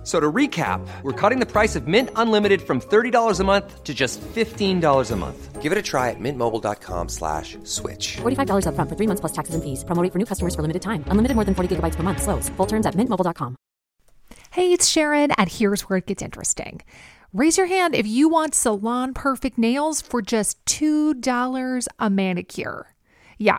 F- So to recap, we're cutting the price of Mint Unlimited from $30 a month to just $15 a month. Give it a try at mintmobile.com slash switch. $45 upfront for three months plus taxes and fees. Promo rate for new customers for limited time. Unlimited more than 40 gigabytes per month. Slows. Full terms at mintmobile.com. Hey, it's Sharon, and here's where it gets interesting. Raise your hand if you want salon perfect nails for just $2 a manicure. Yeah,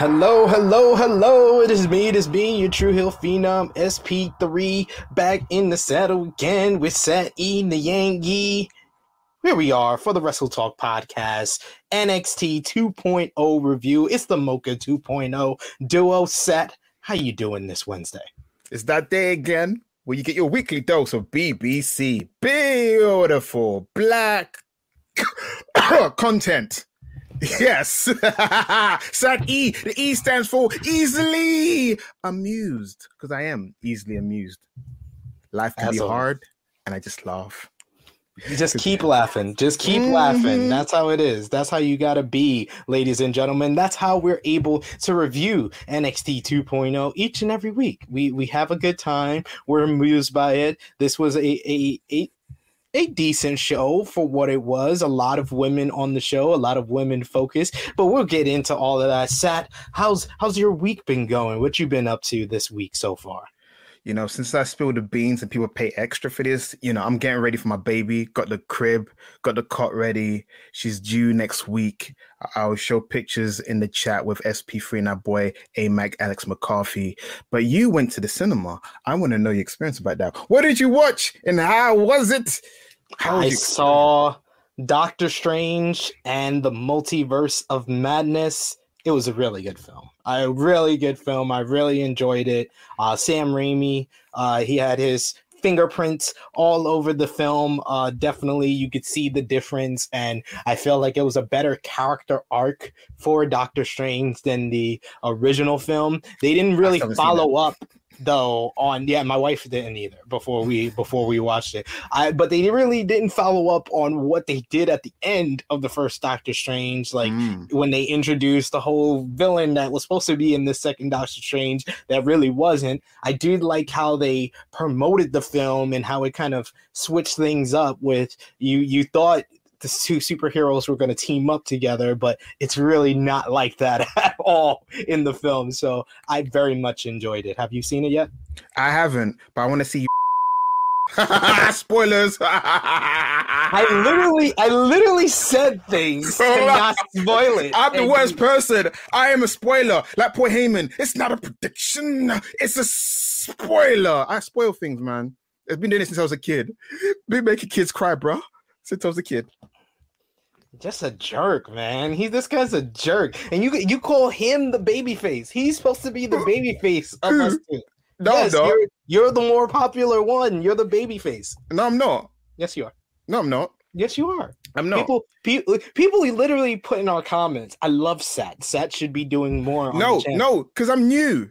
Hello, hello, hello. It is me, it is me, your True Heel Phenom SP3, back in the saddle again with Sat E Yankee. Here we are for the Wrestle Talk podcast, NXT 2.0 review. It's the Mocha 2.0 duo set. How you doing this Wednesday? It's that day again where you get your weekly dose of BBC. Beautiful black content. Yes. Sat E. The E stands for easily amused because I am easily amused. Life can As be always. hard and I just laugh. You just keep laughing. Just keep mm-hmm. laughing. That's how it is. That's how you got to be, ladies and gentlemen. That's how we're able to review NXT 2.0 each and every week. We we have a good time. We're amused by it. This was a a a a decent show for what it was. A lot of women on the show, a lot of women focus, but we'll get into all of that. Sat, how's how's your week been going? What you been up to this week so far? You know, since I spilled the beans and people pay extra for this, you know, I'm getting ready for my baby. Got the crib, got the cot ready. She's due next week. I'll show pictures in the chat with SP3 and that boy, AMAC Alex McCarthy. But you went to the cinema. I want to know your experience about that. What did you watch and how was it? How I saw Doctor Strange and the Multiverse of Madness. It was a really good film. A really good film. I really enjoyed it. Uh, Sam Raimi, uh, he had his fingerprints all over the film. Uh, definitely, you could see the difference, and I feel like it was a better character arc for Doctor Strange than the original film. They didn't really still haven't seen follow up though on yeah my wife didn't either before we before we watched it i but they really didn't follow up on what they did at the end of the first doctor strange like Mm. when they introduced the whole villain that was supposed to be in the second doctor strange that really wasn't i did like how they promoted the film and how it kind of switched things up with you you thought the two superheroes were going to team up together, but it's really not like that at all in the film. So I very much enjoyed it. Have you seen it yet? I haven't, but I want to see you. Spoilers. I literally, I literally said things to not spoil it. I'm the worst you- person. I am a spoiler. Like Paul Heyman, it's not a prediction. It's a spoiler. I spoil things, man. I've been doing it since I was a kid. Been making kids cry, bro. Since I was a kid. Just a jerk, man. He, this guy's a jerk, and you you call him the baby face. He's supposed to be the baby face of us two. No, yes, no, you're, you're the more popular one. You're the baby face. no, I'm not. Yes, you are. No, I'm not. Yes, you are. I'm not. People, people, people literally put in our comments. I love Sat. Sat should be doing more. No, no, because I'm new.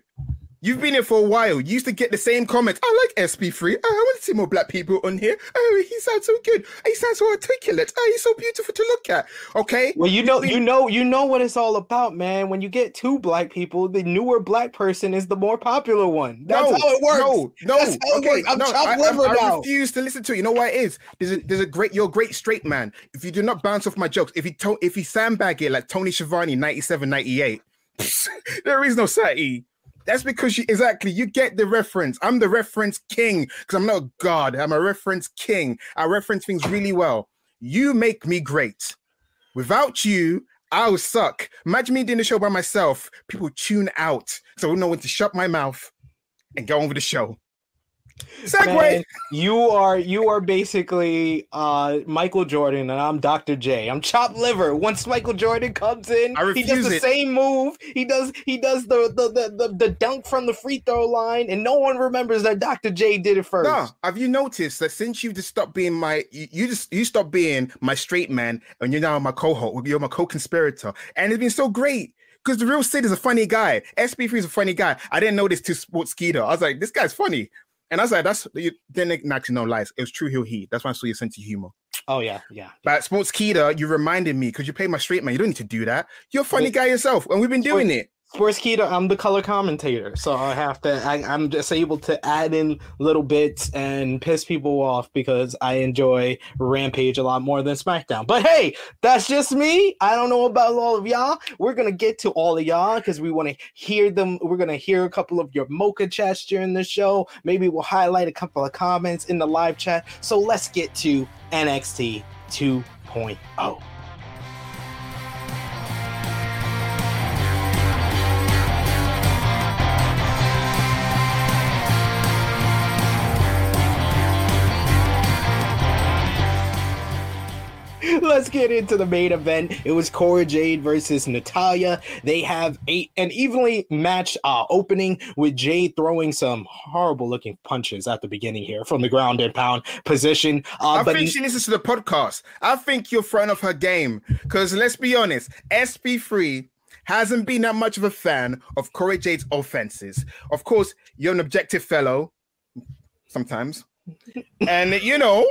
You've been here for a while. You used to get the same comments. I like SP3. Oh, ah, I want to see more black people on here. Oh, he sounds so good. He sounds so articulate. Oh, he's so beautiful to look at. Okay. Well, you know, you know, you know what it's all about, man. When you get two black people, the newer black person is the more popular one. That's no, how it works. No, no. That's how it okay. I'm no, I, I, I refuse to listen to it. You know why it is? There's a, there's a great, you're a great straight man. If you do not bounce off my jokes, if you to, if you sandbag it like Tony Schiavone, 97, 98, there is no Sati. That's because you exactly you get the reference. I'm the reference king because I'm not god. I'm a reference king. I reference things really well. You make me great. Without you, I'll suck. Imagine me doing the show by myself. People tune out, so I know when to shut my mouth and go on with the show. Segway. Man, you are you are basically uh Michael Jordan and I'm Dr. J. I'm chopped liver. Once Michael Jordan comes in, I he does the it. same move. He does he does the the, the the the dunk from the free throw line, and no one remembers that Dr. J did it first. No, have you noticed that since you just stopped being my, you, you just you stopped being my straight man, and you're now my co-host, you're my co-conspirator, and it's been so great because the real Sid is a funny guy. SP3 is a funny guy. I didn't know this to Sports Skeeter. I was like, this guy's funny, and I was like, that's you, then it- actually no lies. It was true heel heat. That's why I saw your sense of humor. Oh yeah, yeah. But Sports Keeter, you reminded me because you played my straight man. You don't need to do that. You're a funny guy yourself, and we've been doing it. Sports Keto, I'm the color commentator, so I have to. I, I'm just able to add in little bits and piss people off because I enjoy Rampage a lot more than SmackDown. But hey, that's just me. I don't know about all of y'all. We're gonna get to all of y'all because we want to hear them. We're gonna hear a couple of your mocha chats during the show. Maybe we'll highlight a couple of comments in the live chat. So let's get to NXT 2.0. Let's get into the main event. It was Cora Jade versus Natalya. They have a, an evenly matched uh, opening with Jade throwing some horrible looking punches at the beginning here from the ground and pound position. Uh, I think she listens to the podcast. I think you're throwing off her game because let's be honest, SP3 hasn't been that much of a fan of Cora Jade's offenses. Of course, you're an objective fellow sometimes, and you know,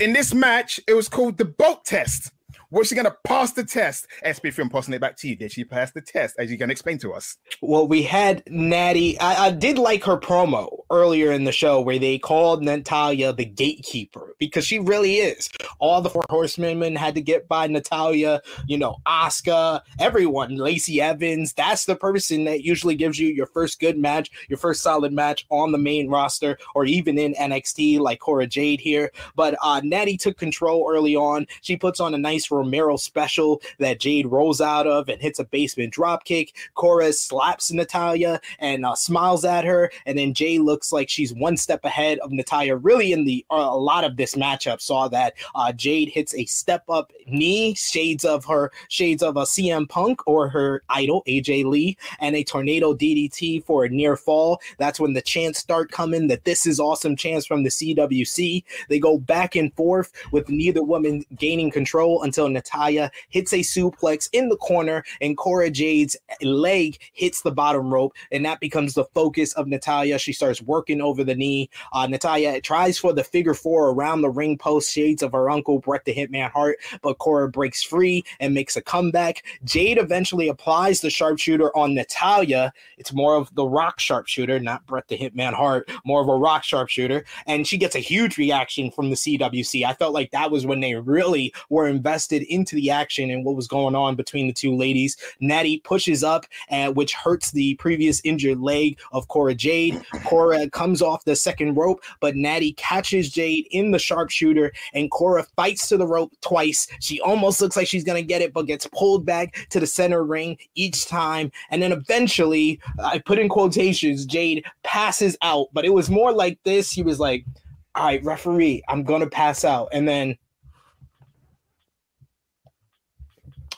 in this match, it was called the boat test. Was she gonna pass the test? SP3, I'm passing it back to you. Did she pass the test? As you can explain to us. Well, we had Natty. I, I did like her promo earlier in the show where they called Natalya the gatekeeper because she really is. All the four horsemen had to get by Natalya, you know, Asuka, everyone, Lacey Evans. That's the person that usually gives you your first good match, your first solid match on the main roster or even in NXT, like Cora Jade here. But uh, Natty took control early on. She puts on a nice Romero special that Jade rolls out of and hits a basement dropkick. Cora slaps Natalya and uh, smiles at her, and then Jade looks like she's one step ahead of Natalya. Really, in the uh, a lot of this matchup, saw that uh, Jade hits a step up knee, shades of her shades of a CM Punk or her idol AJ Lee, and a tornado DDT for a near fall. That's when the chants start coming that this is awesome chants from the CWC. They go back and forth with neither woman gaining control until Natalya hits a suplex in the corner and Cora Jade's leg hits the bottom rope, and that becomes the focus of Natalya. She starts working over the knee. Uh, tries for the figure four around the ring post, shades of her uncle Bret the Hitman Hart, but Cora breaks free and makes a comeback. Jade eventually applies the sharpshooter on Natalya. It's more of the rock sharpshooter, not Bret the Hitman Hart, more of a rock sharpshooter, and she gets a huge reaction from the CWC. I felt like that was when they really were invested into the action and what was going on between the two ladies. Natty pushes up, uh, which hurts the previous injured leg of Cora Jade. Cora comes off the second rope, but Natty catches Jade in the sharpshooter, and Cora fights to the rope twice. She almost looks like she's gonna get it, but gets pulled back to the center ring each time. And then eventually, I put in quotations, Jade passes out, but it was more like this. He was like, All right, referee, I'm gonna pass out. And then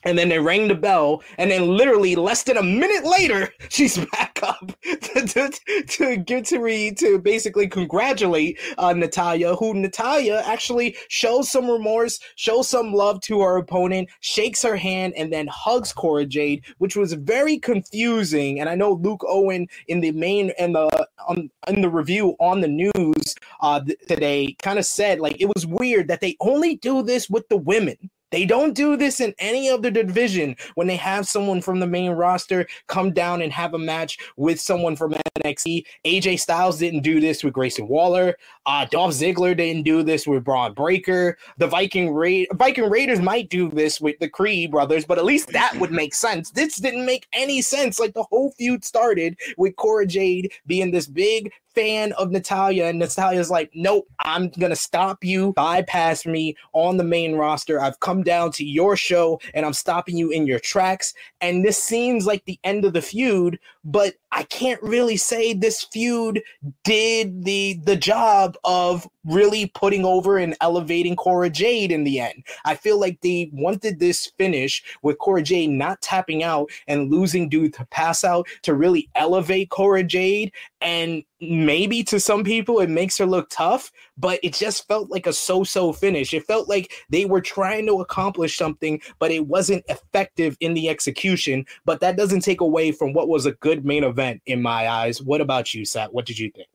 and then they rang the bell, and then literally less than a minute later, she's back up to, to, to give to me to basically congratulate uh, Natalya, who Natalya actually shows some remorse, shows some love to her opponent, shakes her hand, and then hugs Cora Jade, which was very confusing. And I know Luke Owen in the main and the um, in the review on the news uh, th- today kind of said like it was weird that they only do this with the women they don't do this in any other division when they have someone from the main roster come down and have a match with someone from NXT. AJ Styles didn't do this with Grayson Waller. Uh, Dolph Ziggler didn't do this with Bron Breakker. The Viking Ra- Viking Raiders might do this with the Creed brothers, but at least that would make sense. This didn't make any sense. Like the whole feud started with Cora Jade being this big fan of Natalya, and Natalya's like, nope, I'm gonna stop you, bypass me on the main roster. I've come down to your show and I'm stopping you in your tracks. And this seems like the end of the feud, but I can't really say this feud did the the job of really putting over and elevating Cora Jade in the end. I feel like they wanted this finish with Cora Jade not tapping out and losing due to pass out to really elevate Cora Jade. And maybe to some people it makes her look tough, but it just felt like a so-so finish. It felt like they were trying to accomplish something, but it wasn't effective in the execution. But that doesn't take away from what was a good main event in my eyes. What about you, Sat? What did you think?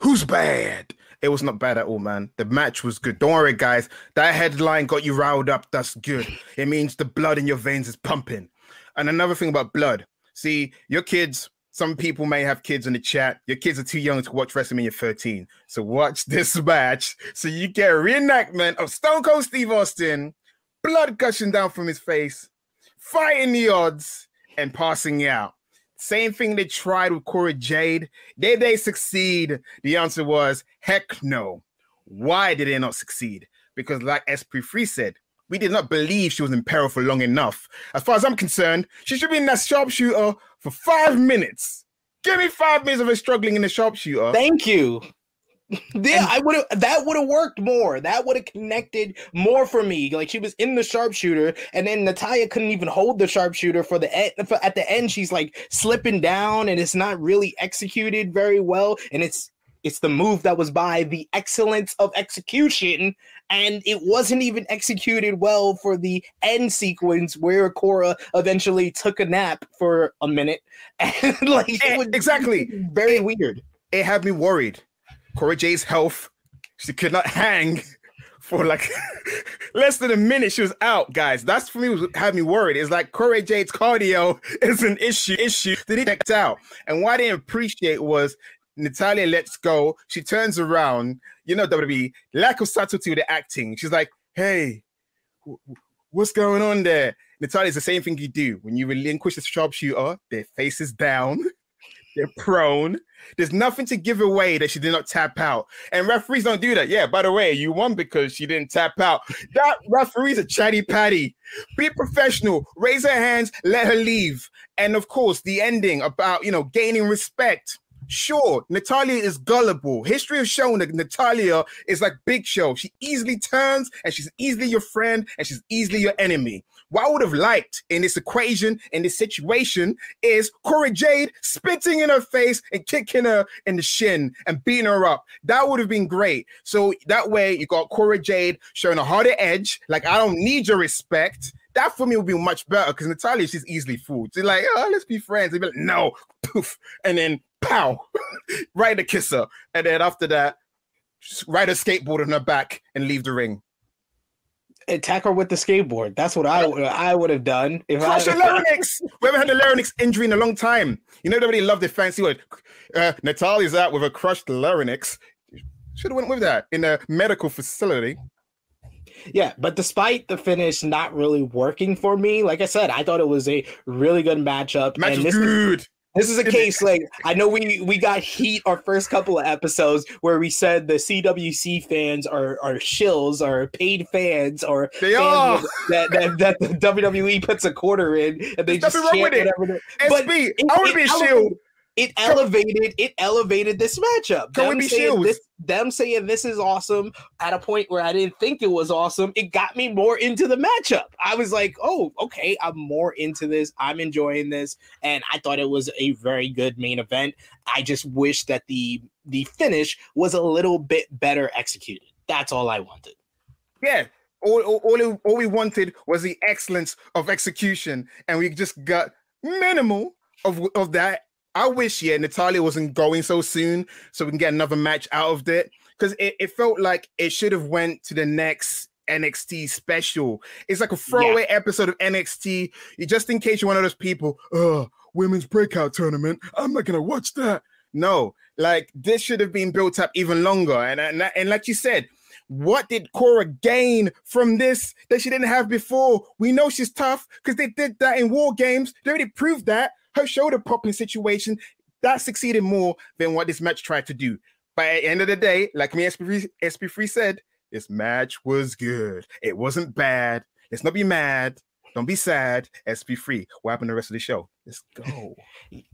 Who's bad? It was not bad at all, man. The match was good. Don't worry, guys. That headline got you riled up. That's good. It means the blood in your veins is pumping. And another thing about blood. See, your kids, some people may have kids in the chat. Your kids are too young to watch wrestling you're 13. So watch this match so you get a reenactment of Stone Cold Steve Austin, blood gushing down from his face, fighting the odds, and passing out. Same thing they tried with Cora Jade. Did they succeed? The answer was heck no. Why did they not succeed? Because, like SP3 said, we did not believe she was in peril for long enough. As far as I'm concerned, she should be in that sharpshooter for five minutes. Give me five minutes of her struggling in the sharpshooter. Thank you. Yeah, I would have. That would have worked more. That would have connected more for me. Like she was in the sharpshooter, and then Natalya couldn't even hold the sharpshooter for the end. For, at the end, she's like slipping down, and it's not really executed very well. And it's it's the move that was by the excellence of execution, and it wasn't even executed well for the end sequence where Cora eventually took a nap for a minute, and like it Eh, exactly. very weird. It had me worried. Cora Jade's health, she could not hang for like less than a minute. She was out, guys. That's for me what had me worried. It's like Cora Jade's cardio is an issue. Issue that he checked out. And what I didn't appreciate was Natalya lets go. She turns around. You know, WWE lack of subtlety with the acting. She's like, "Hey, wh- what's going on there?" Natalya's the same thing you do when you relinquish the sharpshooter. Their face is down. They're prone. There's nothing to give away that she did not tap out. And referees don't do that. Yeah, by the way, you won because she didn't tap out. That referee's a chatty patty. Be professional. Raise her hands, let her leave. And of course, the ending about, you know, gaining respect. Sure, Natalya is gullible. History has shown that Natalya is like Big Show. She easily turns and she's easily your friend and she's easily your enemy. What I would have liked in this equation, in this situation, is Cora Jade spitting in her face and kicking her in the shin and beating her up. That would have been great. So that way, you got Cora Jade showing a harder edge. Like, I don't need your respect. That for me would be much better because Natalya, she's easily fooled. She's like, oh, let's be friends. They'd be like, no, poof, and then pow, right to kiss her. And then after that, just ride a skateboard on her back and leave the ring. Attack her with the skateboard. That's what I would I would have done if Crush larynx. we haven't had a larynx injury in a long time. You know, everybody loved the fancy word. Uh, Natalya's out with a crushed larynx. Should have went with that in a medical facility. Yeah, but despite the finish not really working for me, like I said, I thought it was a really good matchup. Match and this, good. This is a case like I know we we got heat our first couple of episodes where we said the CWC fans are are shills, are paid fans, or They fans are. that, that that the WWE puts a quarter in and they There's just nothing wrong with it. whatever. they- But SB, it- I would be a shield. It elevated it elevated this matchup. Them be saying? This, them saying this is awesome at a point where I didn't think it was awesome, it got me more into the matchup. I was like, oh, okay, I'm more into this. I'm enjoying this. And I thought it was a very good main event. I just wish that the the finish was a little bit better executed. That's all I wanted. Yeah. All, all, all, all we wanted was the excellence of execution, and we just got minimal of, of that. I wish, yeah, Natalya wasn't going so soon, so we can get another match out of it. Because it, it felt like it should have went to the next NXT special. It's like a throwaway yeah. episode of NXT. Just in case you're one of those people, oh, women's breakout tournament. I'm not gonna watch that. No, like this should have been built up even longer. And and, and like you said, what did Cora gain from this that she didn't have before? We know she's tough because they did that in War Games. They already proved that. Her shoulder popping situation that succeeded more than what this match tried to do. But at the end of the day, like me SP3, SP3 said, this match was good. It wasn't bad. Let's not be mad. Don't be sad. SP3. What happened the rest of the show? Let's go.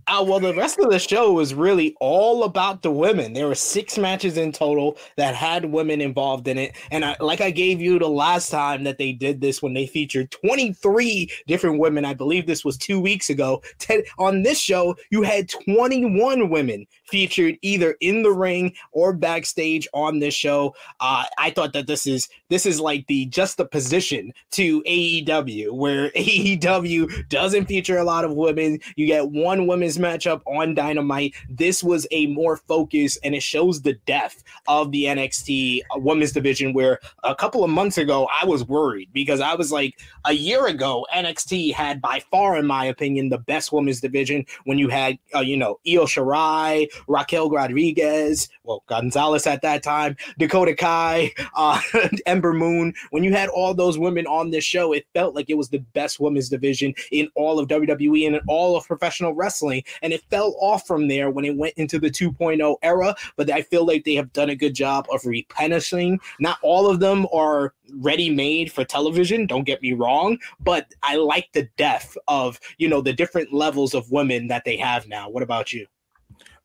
Uh, well, the rest of the show was really all about the women. There were six matches in total that had women involved in it. And I, like I gave you the last time that they did this when they featured 23 different women, I believe this was two weeks ago. Ten, on this show, you had 21 women featured either in the ring or backstage on this show. Uh, I thought that this is this is like the just the position to AEW, where AEW doesn't feature a lot of women. You get one women's matchup on Dynamite. This was a more focused, and it shows the depth of the NXT uh, women's division. Where a couple of months ago, I was worried because I was like, a year ago, NXT had by far, in my opinion, the best women's division when you had, uh, you know, Io Shirai, Raquel Rodriguez, well, Gonzalez at that time, Dakota Kai, uh, Ember Moon. When you had all those women on this show, it felt like it was the best women's division in all of WWE and all of professional wrestling. And it fell off from there when it went into the 2.0 era. But I feel like they have done a good job of replenishing. Not all of them are ready made for television don't get me wrong but i like the depth of you know the different levels of women that they have now what about you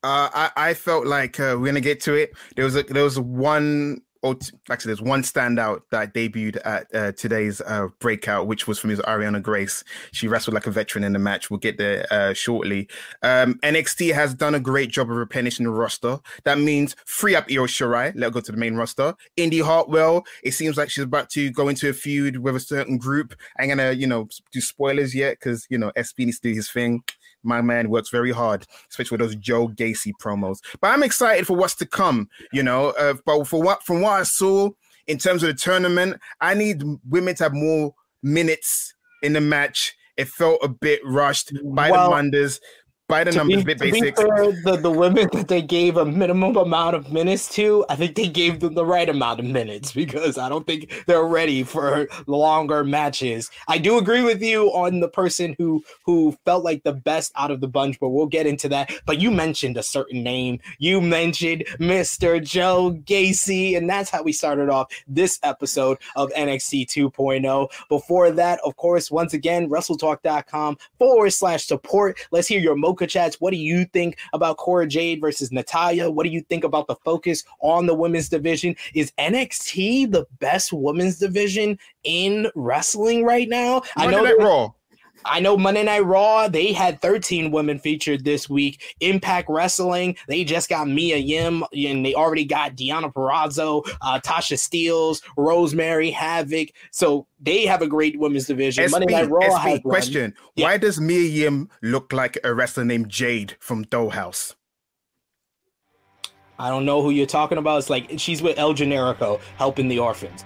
uh, I, I felt like uh, we're gonna get to it. There was a there was one t- actually there's one standout that debuted at uh, today's uh, breakout, which was from his Arianna Grace. She wrestled like a veteran in the match. We'll get there uh, shortly. Um, NXT has done a great job of replenishing the roster. That means free up Io Shirai, let her go to the main roster. Indi Hartwell, it seems like she's about to go into a feud with a certain group. I'm gonna, you know, do spoilers yet because you know SP needs to do his thing my man works very hard, especially with those Joe Gacy promos. But I'm excited for what's to come, you know. Uh, but for what from what I saw in terms of the tournament, I need women to have more minutes in the match. It felt a bit rushed by well, the Manders by the numbers, be, bit basic. the, the women that they gave a minimum amount of minutes to, I think they gave them the right amount of minutes because I don't think they're ready for longer matches. I do agree with you on the person who who felt like the best out of the bunch, but we'll get into that. But you mentioned a certain name. You mentioned Mr. Joe Gacy, and that's how we started off this episode of NXT 2.0. Before that, of course, once again, WrestleTalk.com forward slash support. Let's hear your Mocha Chats. What do you think about Cora Jade versus Natalya? What do you think about the focus on the women's division? Is NXT the best women's division in wrestling right now? I know that Raw. I know Monday Night Raw, they had 13 women featured this week. Impact Wrestling, they just got Mia Yim, and they already got Deonna Purrazzo, uh, Tasha Steelz, Rosemary, Havok. So they have a great women's division. SP, Monday Night Raw SP, question: yeah. Why does Mia Yim look like a wrestler named Jade from Dollhouse? I don't know who you're talking about. It's like she's with El Generico helping the orphans.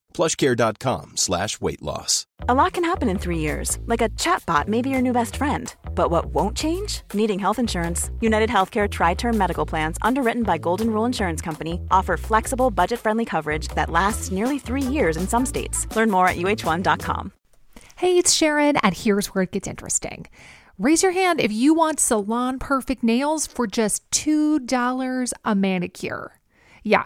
plushcare.com slash weight loss. A lot can happen in three years, like a chatbot may be your new best friend. But what won't change? Needing health insurance. United Healthcare Tri Term Medical Plans, underwritten by Golden Rule Insurance Company, offer flexible, budget friendly coverage that lasts nearly three years in some states. Learn more at uhone.com. Hey, it's Sharon, and here's where it gets interesting. Raise your hand if you want salon perfect nails for just $2 a manicure. Yeah,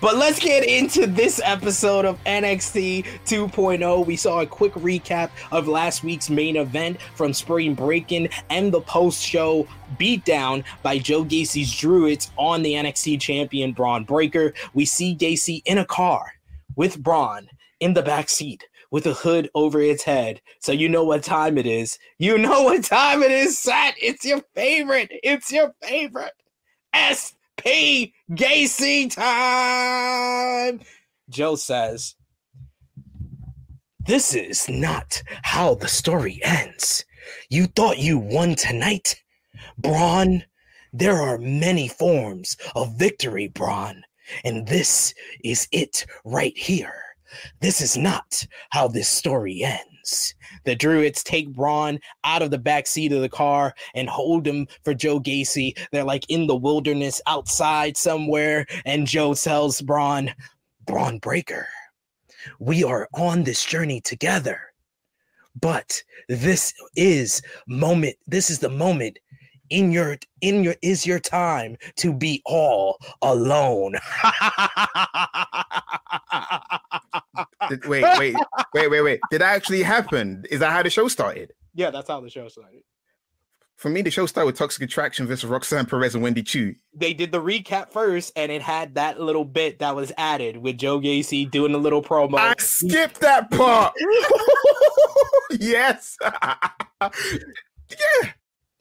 But let's get into this episode of NXT 2.0. We saw a quick recap of last week's main event from Spring Breaking and the post show beatdown by Joe Gacy's Druids on the NXT champion Bron Breakker. We see Gacy in a car with Bron in the back seat with a hood over its head. So you know what time it is. You know what time it is, Sat. It's your favorite. It's your favorite. S P. Gacy time. Joe says, This is not how the story ends. You thought you won tonight? Bron, there are many forms of victory, Bron, and this is it right here. This is not how this story ends. The Druids take Bron out of the back seat of the car and hold him for Joe Gacy. They're like in the wilderness outside somewhere, and Joe tells Bron, Bron Breakker, we are on this journey together. But this is moment, this is the moment in your in your is your time to be all alone. Did, wait, wait, wait, wait, wait. Did that actually happen? Is that how the show started? yeah, that's how the show started. For me, the show started with Toxic Attraction versus Roxanne Perez and Wendy Choo. They did the recap first, and it had that little bit that was added with Joe Gacy doing a little promo. I skipped that part. yes. yeah.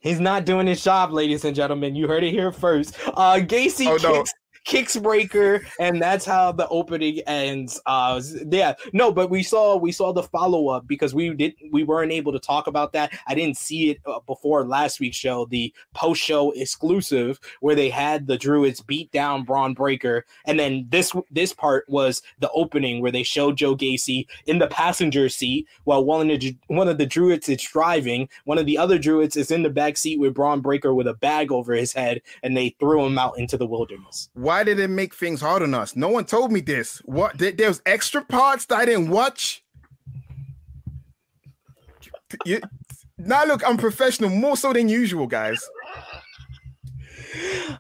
He's not doing his job, ladies and gentlemen. You heard it here first. Uh Gacy Oh, no. kicks, kicks Breakker, and that's how the opening ends. Uh yeah, no, but we saw we saw the follow-up because we didn't we weren't able to talk about that. I didn't see it uh, before last week's show, the post-show exclusive where they had the Druids beat down Bron Breakker, and then this this part was the opening where they showed Joe Gacy in the passenger seat while one of the one of the Druids is driving. One of the other Druids is in the back seat with Bron Breakker with a bag over his head, and they threw him out into the wilderness. Why did it make things hard on us? No one told me this. What? There, there was extra parts that I didn't watch. You, now look, I'm professional more so than usual, guys.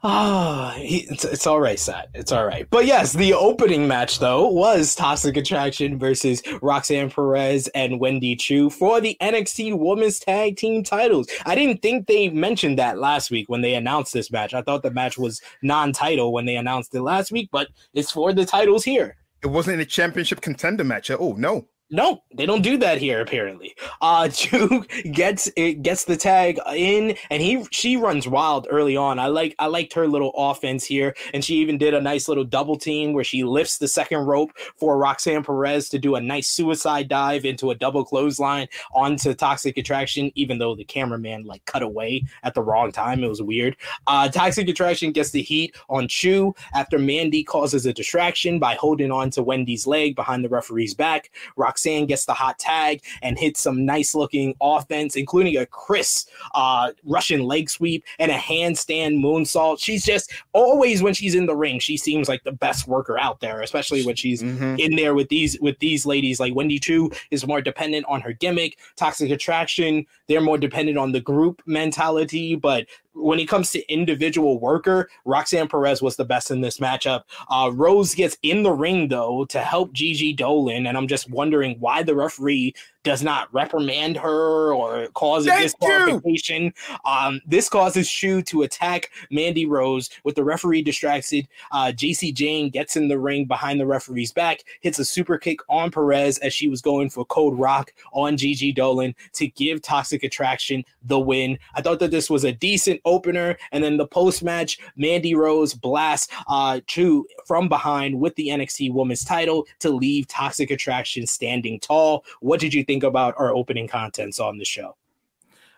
Ah, it's, it's all right, Sat. It's all right. But yes, the opening match though was Toxic Attraction versus Roxanne Perez and Wendy Choo for the NXT Women's Tag Team titles. I didn't think they mentioned that last week when they announced this match. I thought the match was non-title when they announced it last week, but it's for the titles here. It wasn't a championship contender match at all. No. No, they don't do that here. Apparently, uh, Choo gets it gets the tag in, and he she runs wild early on. I like I liked her little offense here, and she even did a nice little double team where she lifts the second rope for Roxanne Perez to do a nice suicide dive into a double clothesline onto Toxic Attraction. Even though the cameraman like cut away at the wrong time, it was weird. Uh, Toxic Attraction gets the heat on Choo after Mandy causes a distraction by holding on to Wendy's leg behind the referee's back. Roxanne gets the hot tag and hits some nice looking offense, including a crisp uh, Russian leg sweep and a handstand moonsault. She's just always when she's in the ring, she seems like the best worker out there, especially when she's mm-hmm. in there with these with these ladies. Like Wendy Choo is more dependent on her gimmick. Toxic Attraction, they're more dependent on the group mentality, but when it comes to individual worker, Roxanne Perez was the best in this matchup. Uh, Rose gets in the ring though to help Gigi Dolin, and I'm just wondering why the referee does not reprimand her or cause a disqualification. Um, this causes Choo to attack Mandy Rose with the referee distracted. Uh, Jacy Jayne gets in the ring behind the referee's back, hits a super kick on Perez as she was going for Code Rock on Gigi Dolin to give Toxic Attraction the win. I thought that this was a decent opener, and then the post match, Mandy Rose blasts uh, Choo from behind with the NXT Women's title to leave Toxic Attraction standing tall. What did you think about our opening contents on the show?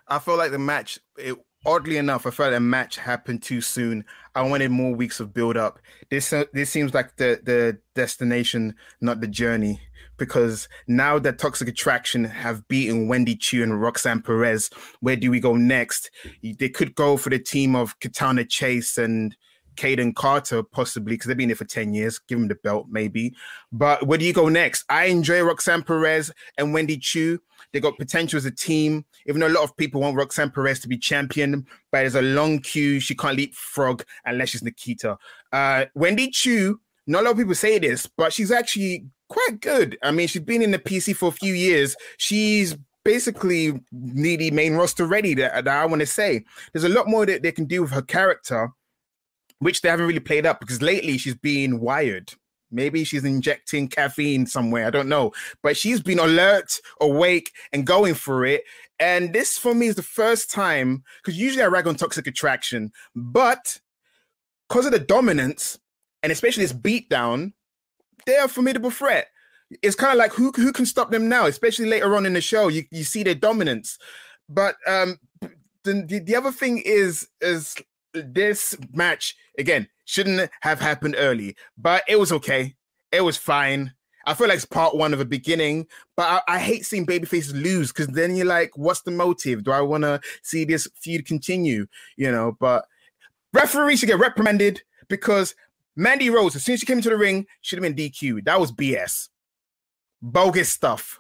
I felt like the match, it, oddly enough, I felt the match happened too soon. I wanted more weeks of build up. This uh, this seems like the the destination, not the journey because now that Toxic Attraction have beaten Wendy Choo and Roxanne Perez, where do we go next? They could go for the team of Katana Chance and Kayden Carter, possibly, because they've been there for 10 years. Give them the belt, maybe. But where do you go next? I enjoy Roxanne Perez and Wendy Choo. They got potential as a team, even though a lot of people want Roxanne Perez to be champion, but there's a long queue. She can't leapfrog unless she's Nikkita. Uh, Wendy Choo, not a lot of people say this, but she's actually quite good. I mean, she's been in the PC for a few years. She's basically needy main roster ready that, that I want to say. There's a lot more that they can do with her character, which they haven't really played up because lately she's been wired. Maybe she's injecting caffeine somewhere. I don't know. But she's been alert, awake, and going for it. And this for me is the first time, because usually I rag on toxic attraction, but because of the dominance and especially this beatdown, they're a formidable threat. It's kind of like who who can stop them now, especially later on in the show. You you see their dominance, but um, the the other thing is is this match again shouldn't have happened early, but it was okay. It was fine. I feel like it's part one of a beginning, but I, I hate seeing babyfaces lose because then you're like, what's the motive? Do I want to see this feud continue? You know, but referee should get reprimanded because Mandy Rose, as soon as she came into the ring, should have been DQ. That was BS. Bogus stuff.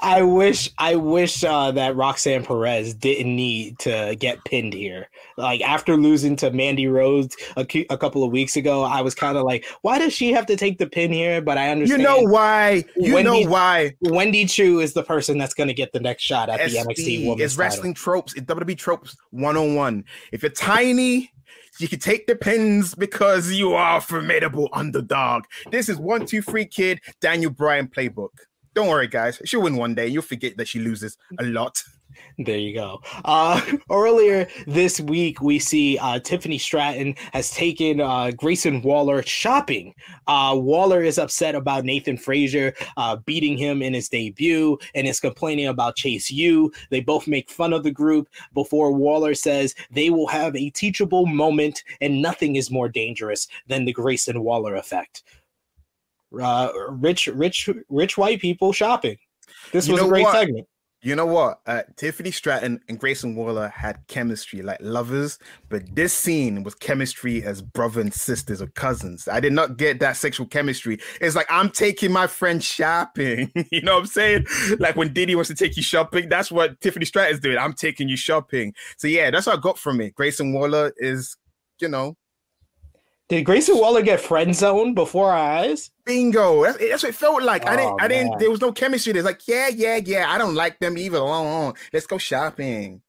I wish I wish uh, that Roxanne Perez didn't need to get pinned here. Like after losing to Mandy Rose a, a couple of weeks ago, I was kind of like, why does she have to take the pin here? But I understand. You know why? You Wendy, know why? Wendy Choo is the person that's going to get the next shot at the NXT Women's It's wrestling tropes. It's WWE tropes one on one. If you're tiny, you can take the pins because you are a formidable underdog. This is one, two, three kid Daniel Bryan playbook. Don't worry, guys. She'll win one day. You'll forget that she loses a lot. There you go. Uh, earlier this week, we see uh, Tiffany Stratton has taken uh, Grayson Waller shopping. Uh, Waller is upset about Nathan Frazer uh, beating him in his debut and is complaining about Chase U. They both make fun of the group before Waller says they will have a teachable moment and nothing is more dangerous than the Grayson Waller effect. Uh, rich, rich, rich white people shopping. This you was a great what? segment you know what? Uh, Tiffany Stratton and Grayson Waller had chemistry like lovers, but this scene was chemistry as brother and sisters or cousins. I did not get that sexual chemistry. It's like I'm taking my friend shopping. you know what I'm saying? Like when Diddy wants to take you shopping, that's what Tiffany Stratton's doing. I'm taking you shopping. So yeah, that's what I got from it. Grayson Waller is, you know, did Grayson Waller get friend zoned before our eyes? Bingo. That's, that's what it felt like. Oh, I didn't. I didn't. There was no chemistry. There's like, yeah, yeah, yeah. I don't like them either. Let's go shopping.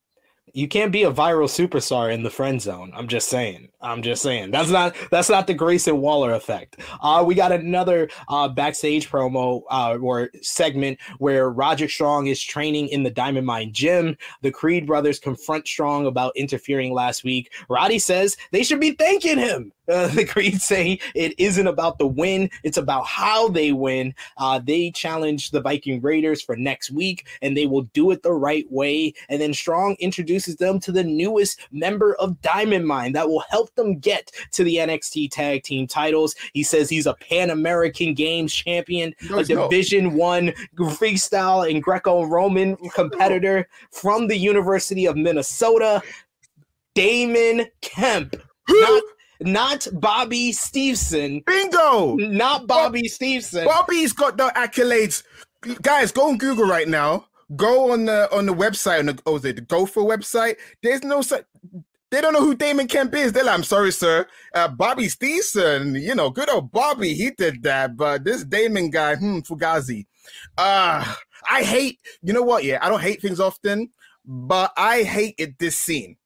You can't be a viral superstar in the friend zone. I'm just saying. I'm just saying. That's not that's not the Grayson Waller effect. Uh, we got another uh, backstage promo uh, or segment where Roderick Strong is training in the Diamond Mine gym. The Creed brothers confront Strong about interfering last week. Roddy says they should be thanking him. Uh, the Creed say it isn't about the win, it's about how they win. Uh, they challenge the Viking Raiders for next week, and they will do it the right way. And then Strong introduces them to the newest member of Diamond Mine that will help them get to the NXT Tag Team titles. He says he's a Pan American Games champion, No, a. Division One freestyle and Greco-Roman competitor from the University of Minnesota, Damon Kemp. Not, not Bobby Steveson. Bingo! Not Bobby Steveson. Bobby's got the accolades. Guys, go on Google right now. Go on the on the website on the oh, is it the Gopher website? There's no such. They don't know who Damon Kemp is. They're like, I'm sorry, sir. Uh, Bobby Steveson, you know, good old Bobby, he did that. But this Damon guy, hmm, Fugazi. Uh, I hate, you know what? Yeah, I don't hate things often, but I hated this scene.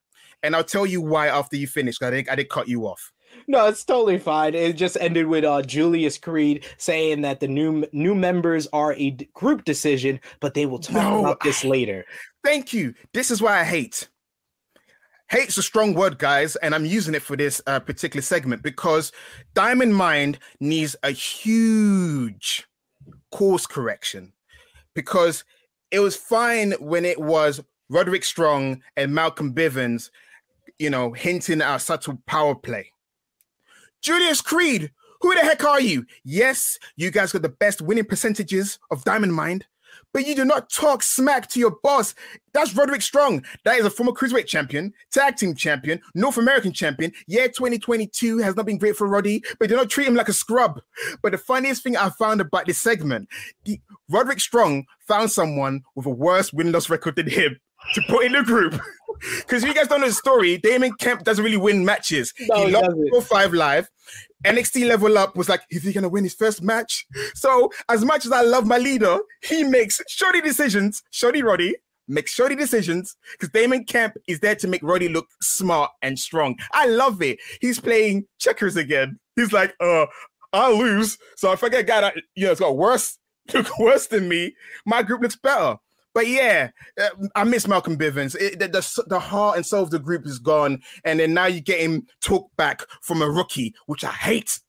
And I'll tell you why after you finish. I did, I did cut you off. No, it's totally fine. It just ended with uh, Julius Creed saying that the new new members are a d- group decision, but they will talk No, about this later. Thank you. This is why I hate. Hate's a strong word, guys, and I'm using it for this uh, particular segment because Diamond Mine needs a huge course correction because it was fine when it was Roderick Strong and Malcolm Bivens, you know, hinting at a subtle power play. Julius Creed, who the heck are you? Yes, you guys got the best winning percentages of Diamond Mine, but you do not talk smack to your boss. That's Roderick Strong. That is a former cruiserweight champion, tag team champion, North American champion. Yeah, 2022 has not been great for Roddy, but do not treat him like a scrub. But the funniest thing I found about this segment, the, Roderick Strong found someone with a worse win loss record than him to put in the group. Because you guys don't know the story, Damon Kemp doesn't really win matches. No, he lost 4 5 live. NXT level up was like, is he gonna win his first match? So, as much as I love my leader, he makes shoddy decisions. Shoddy Roddy makes shoddy decisions because Damon Kemp is there to make Roddy look smart and strong. I love it. He's playing checkers again. He's like, uh, I'll lose. So if I get a guy that you know it's got worse, look worse than me, my group looks better. But yeah, uh, I miss Malcolm Bivens. It, the, the the heart and soul of the group is gone, and then now you get him talk back from a rookie, which I hate.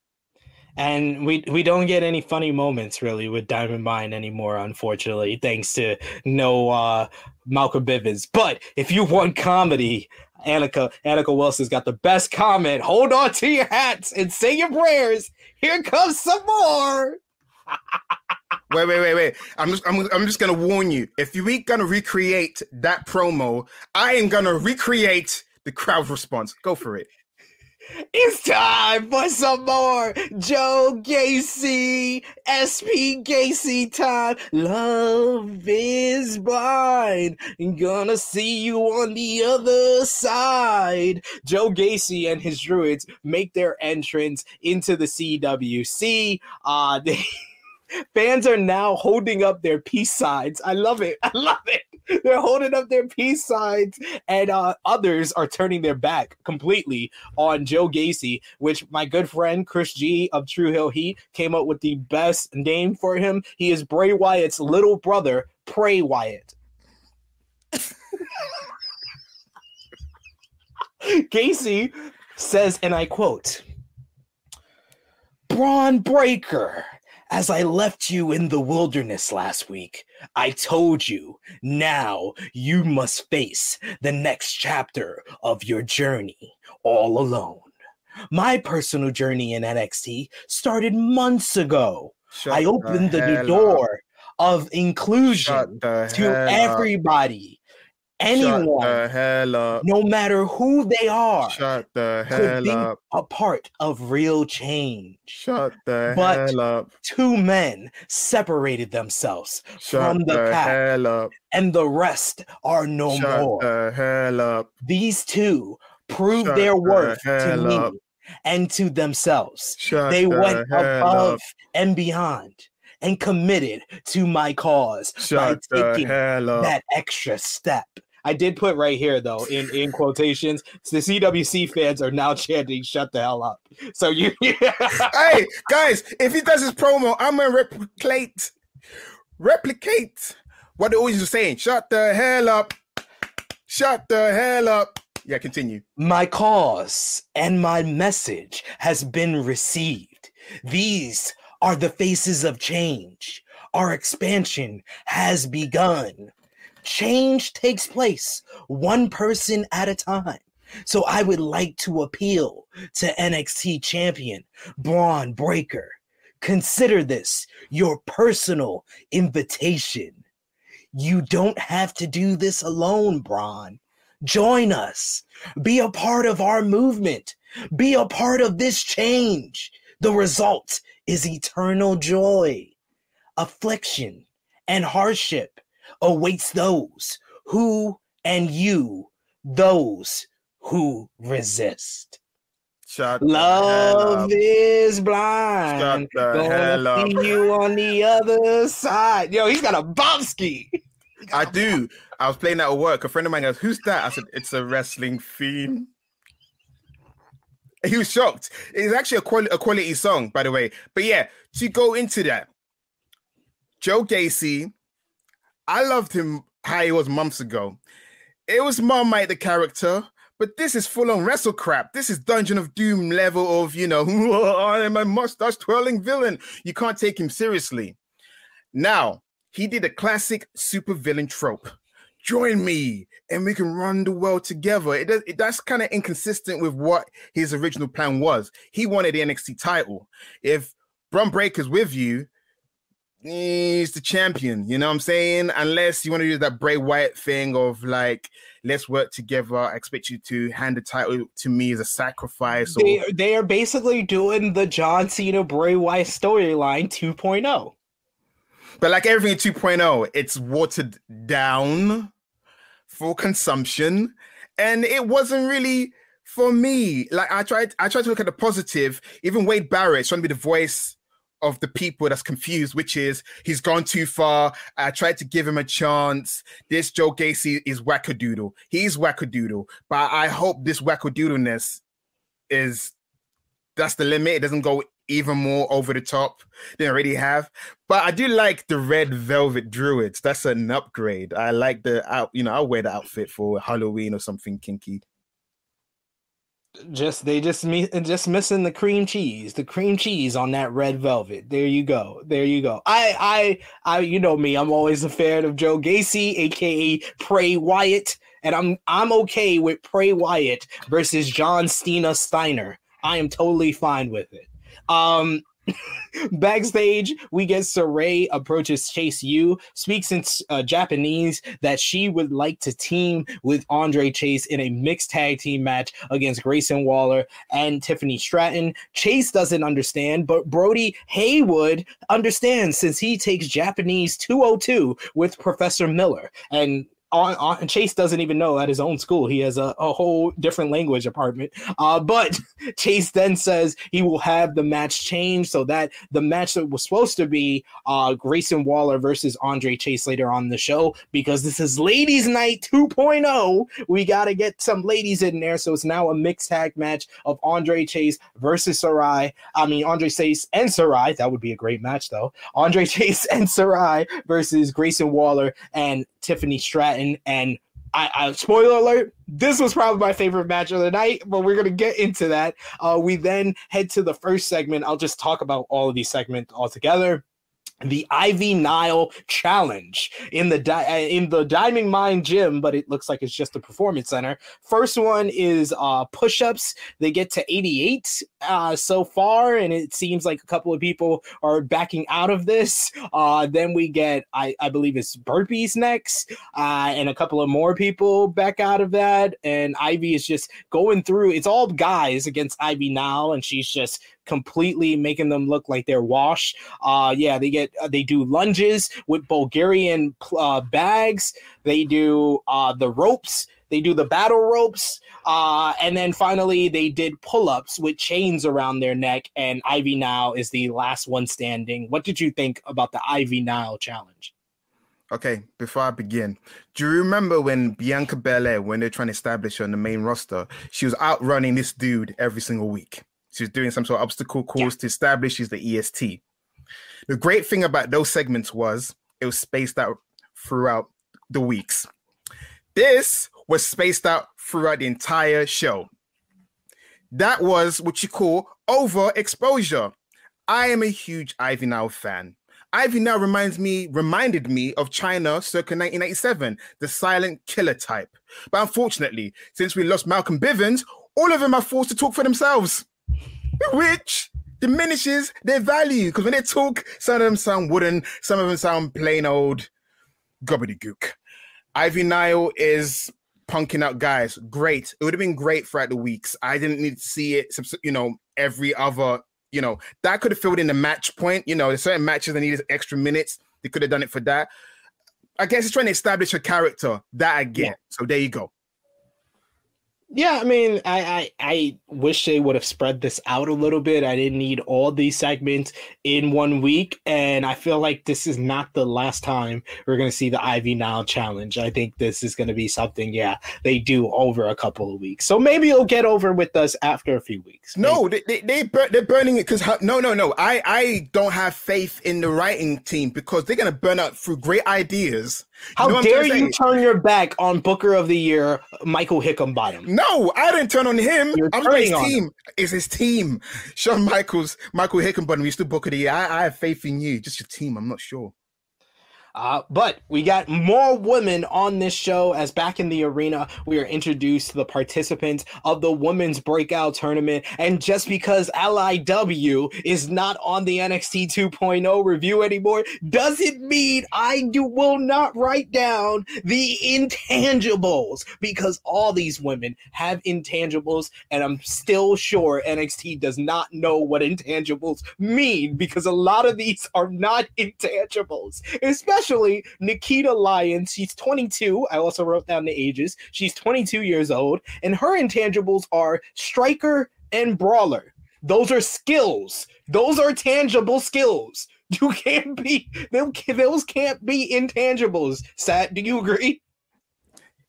And we we don't get any funny moments really with Diamond Mine anymore, unfortunately, thanks to no uh, Malcolm Bivens. But if you want comedy, Annika Annika Wilson's got the best comment. Hold on to your hats and say your prayers. Here comes some more. Wait, wait, wait, wait. I'm just, I'm, I'm just gonna warn you. If you ain't gonna recreate that promo, I am gonna recreate the crowd response. Go for it. It's time for some more Joe Gacy, SP Gacy time. Love is blind. Gonna see you on the other side. Joe Gacy and his druids make their entrance into the CWC. Uh, they. Fans are now holding up their peace signs. I love it. I love it. They're holding up their peace signs, and uh, others are turning their back completely on Joe Gacy, which my good friend Chris G of True Heel Heat came up with the best name for him. He is Bray Wyatt's little brother, Pray Wyatt. Gacy says, and I quote, Bron Breakker, as I left you in the wilderness last week, I told you now you must face the next chapter of your journey all alone. My personal journey in NXT started months ago. Shut I opened the, up. door of inclusion to everybody. up. Anyone, Shut the hell up. no matter who they are, Shut the could hell be up. a part of real change. Shut the But- hell up. Two men separated themselves Shut from the the pack, hell up. and the rest are no Shut more. the hell up. These two proved Shut their the worth to me up. and to themselves. Shut they the went above up. and beyond and committed to my cause Shut by taking that extra step. I did put right here though in in quotations. The CWC fans are now chanting "Shut the hell up." So you, hey guys, if he does his promo, I'm gonna replicate, replicate what they always were saying. Shut the hell up. Shut the hell up. Yeah, continue. My cause and my message has been received. These are the faces of change. Our expansion has begun. Change takes place one person at a time. So I would like to appeal to NXT champion Bron Breakker. Consider this your personal invitation. You don't have to do this alone, Bron. Join us. Be a part of our movement. Be a part of this change. The result is eternal joy. Affliction and hardship awaits those who and you, those who resist. Shut Love is blind. Gonna see you on the other side. Yo, he's got a Bobski. I do. I was playing that at work. A friend of mine goes, "Who's that?" I said, "It's a wrestling theme." He was shocked. It's actually a quality, a quality song, by the way. But yeah, to go into that, Joe Gacy, I loved him how he was months ago. It was Marmite the character, but this is full on wrestle crap. This is Dungeon of Doom level of you know, I am a mustache twirling villain. You can't take him seriously. Now he did a classic super villain trope. Join me, and we can run the world together. It, does, it that's kind of inconsistent with what his original plan was. He wanted the NXT title. If Bron Breakker's with you, he's the champion. You know what I'm saying? Unless you want to do that Bray Wyatt thing of like, let's work together. I expect you to hand the title to me as a sacrifice. Or, They, they are basically doing the John Cena Bray Wyatt storyline oh. 2.0. But like everything in 2.0, it's watered down for consumption. And it wasn't really for me. Like I tried, I tried to look at the positive. Even Wade Barrett trying to be the voice of the people that's confused, which is he's gone too far. I tried to give him a chance. This Joe Gacy is wackadoodle. He's wackadoodle. But I hope this wackadoodleness is that's the limit. It doesn't go even more over the top than already have. But I do like the red velvet druids. That's an upgrade. I like the out, you know, I'll wear the outfit for Halloween or something kinky. Just they just me just missing the cream cheese, the cream cheese on that red velvet. There you go. There you go. I I I you know me, I'm always a fan of Joe Gacy, aka Prey Wyatt, and I'm I'm okay with Prey Wyatt versus John Cena Steiner. I am totally fine with it. Um Backstage, we get Sarai approaches Chase U, speaks in uh, Japanese that she would like to team with Andre Chase in a mixed tag team match against Grayson Waller and Tiffany Stratton. Chase doesn't understand, but Bodhi Hayward understands since he takes Japanese 202 with Professor Miller. And on, on, Chase doesn't even know at his own school he has a, a whole different language apartment. Uh, but Chase then says he will have the match changed so that the match that was supposed to be uh, Grayson Waller versus Andre Chase later on the show because this is Ladies Night 2.0. We got to get some ladies in there, so it's now a mixed tag match of Andre Chase versus Sarai. I mean Andre Chase and Sarai. That would be a great match though. Andre Chase and Sarai versus Grayson Waller and Tiffany Stratton. And I, I spoiler alert, this was probably my favorite match of the night, but we're gonna get into that. Uh, we then head to the first segment. I'll just talk about all of these segments all together the Ivy Nile challenge in the di- in the Diamond Mine gym, but it looks like it's just a performance center. First one is uh, push-ups. They get to 88 uh, so far, and it seems like a couple of people are backing out of this. Uh, then we get, I, I believe it's burpees next, uh, and a couple of more people back out of that. And Ivy is just going through. It's all guys against Ivy Nile, and she's just completely making them look like they're washed. Uh, yeah, they get uh, they do lunges with Bulgarian uh, bags. They do uh, the ropes. They do the battle ropes. Uh, and then finally, they did pull ups with chains around their neck. And Ivy Nile is the last one standing. What did you think about the Ivy Nile challenge? Okay, before I begin, do you remember when Bianca Belair, when they're trying to establish her on the main roster, she was outrunning this dude every single week? She was doing some sort of obstacle course yeah. to establish she's the EST. The great thing about those segments was it was spaced out throughout the weeks. This was spaced out throughout the entire show. That was what you call overexposure. I am a huge Ivy Nile fan. Ivy Nile reminds me, reminded me of Chyna circa 1987, the silent killer type. But unfortunately, since we lost Malcolm Bivens, all of them are forced to talk for themselves, which diminishes their value. Because when they talk, some of them sound wooden, some of them sound plain old gobbledygook. Ivy Nile is punking out guys. Great. It would have been great throughout the weeks. I didn't need to see it, you know, every other you know, that could have filled in the match point. You know, there's certain matches that needed extra minutes. They could have done it for that. I guess it's trying to establish a character that I get. Yeah. So there you go. Yeah, I mean, I, I, I wish they would have spread this out a little bit. I didn't need all these segments in one week, and I feel like this is not the last time we're going to see the Ivy Nile challenge. I think this is going to be something, yeah, they do over a couple of weeks. So maybe it'll get over with us after a few weeks. Maybe. No, they, they, they bur- they're burning it because no, no, no. I I don't have faith in the writing team because they're going to burn out through great ideas how you know dare you turn your back on Booker of the Year, Michael Hickenbottom? No, I didn't turn on him. You're I'm his team. Him. It's his team. Shawn Michaels, Michael Hickenbottom used still Booker of the Year. I, I have faith in you. Just your team. I'm not sure. Uh, but we got more women on this show as back in the arena, we are introduced to the participants of the women's breakout tournament. And just because LIW is not on the NXT 2.0 review anymore, doesn't mean I do, will not write down the intangibles because all these women have intangibles. And I'm still sure NXT does not know what intangibles mean because a lot of these are not intangibles, especially especially Nikkita Lyons. She's 22. I also wrote down the ages. She's 22 years old, and her intangibles are striker and brawler. Those are skills. Those are tangible skills. You can't be those can't be intangibles. Sat, do you agree?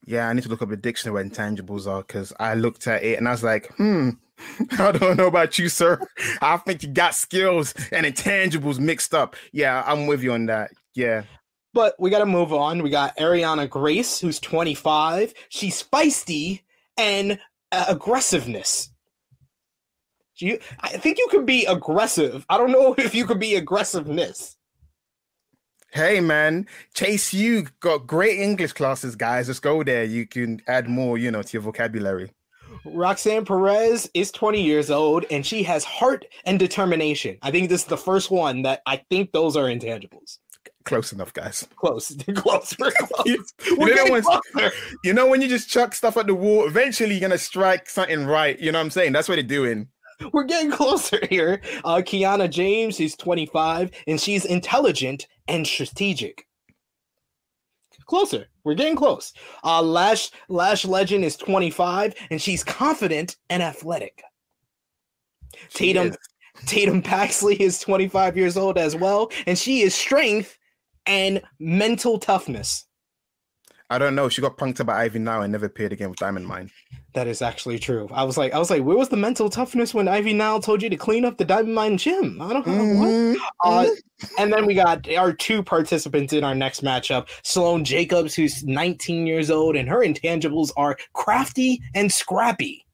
Yeah, I need to look up the dictionary what intangibles are because I looked at it and I was like, hmm, I don't know about you, sir. I think you got skills and intangibles mixed up. Yeah, I'm with you on that. Yeah. But we got to move on. We got Arianna Grace, who's 25. She's feisty and uh, aggressiveness. You, I think you can be aggressive. I don't know if you could be aggressiveness. Hey man, Chase, you got great English classes, guys. Let's go there. You can add more, you know, to your vocabulary. Roxanne Perez is 20 years old and she has heart and determination. I think this is the first one that I think those are intangibles. Close enough, guys. Close. close. We're close. you, We're you, know when, you know when you just chuck stuff at the wall, eventually you're gonna strike something right. You know what I'm saying? That's what they're doing. We're getting closer here. Uh, Kiana James is 25 and she's intelligent and strategic. Closer. We're getting close. Uh, Lash Lash Legend is 25 and she's confident and athletic. She Tatum is. Tatum Paxley is 25 years old as well, and she is strength and mental toughness. I don't know. She got punked by Ivy Nile and never appeared again with Diamond Mine. That is actually true. I was like, I was like, where was the mental toughness when Ivy Nile told you to clean up the Diamond Mine gym? I don't know mm-hmm. what. Uh, and then we got our two participants in our next matchup: Sloane Jacobs, who's 19 years old, and her intangibles are crafty and scrappy.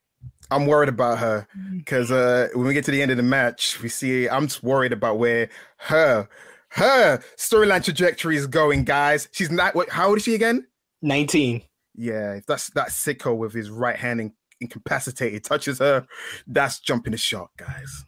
I'm worried about her because uh, when we get to the end of the match, we see I'm just worried about where her her storyline trajectory is going, guys. She's not what how old is she again? 19. Yeah, if that's that sicko with his right hand in, incapacitated touches her, that's jumping the shark, guys.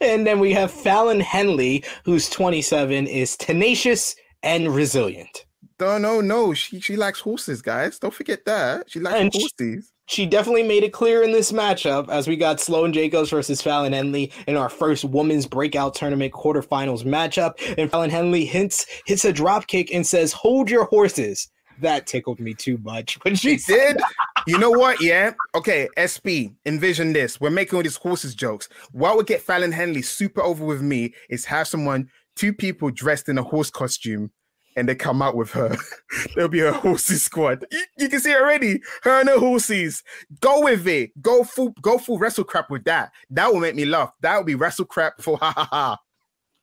And then we have Fallon Henley, who's 27, is tenacious and resilient. No, no, no. She she likes horses, guys. Don't forget that. She likes and horses. She, definitely made it clear in this matchup as we got Sloane Jacobs versus Fallon Henley in our first women's breakout tournament quarterfinals matchup. And Fallon Henley hints, hits a drop kick and says, Hold your horses. That tickled me too much when she did. you know what? Yeah. Okay, SP, envision this. We're making all these horses jokes. What would get Fallon Henley super over with me is have someone, two people dressed in a horse costume and they come out with her. There'll be a horsey squad. You, you, can see already. Her and her horses. Go with it. Go full go full wrestle crap with that. That will make me laugh. That will be wrestle crap for ha ha ha.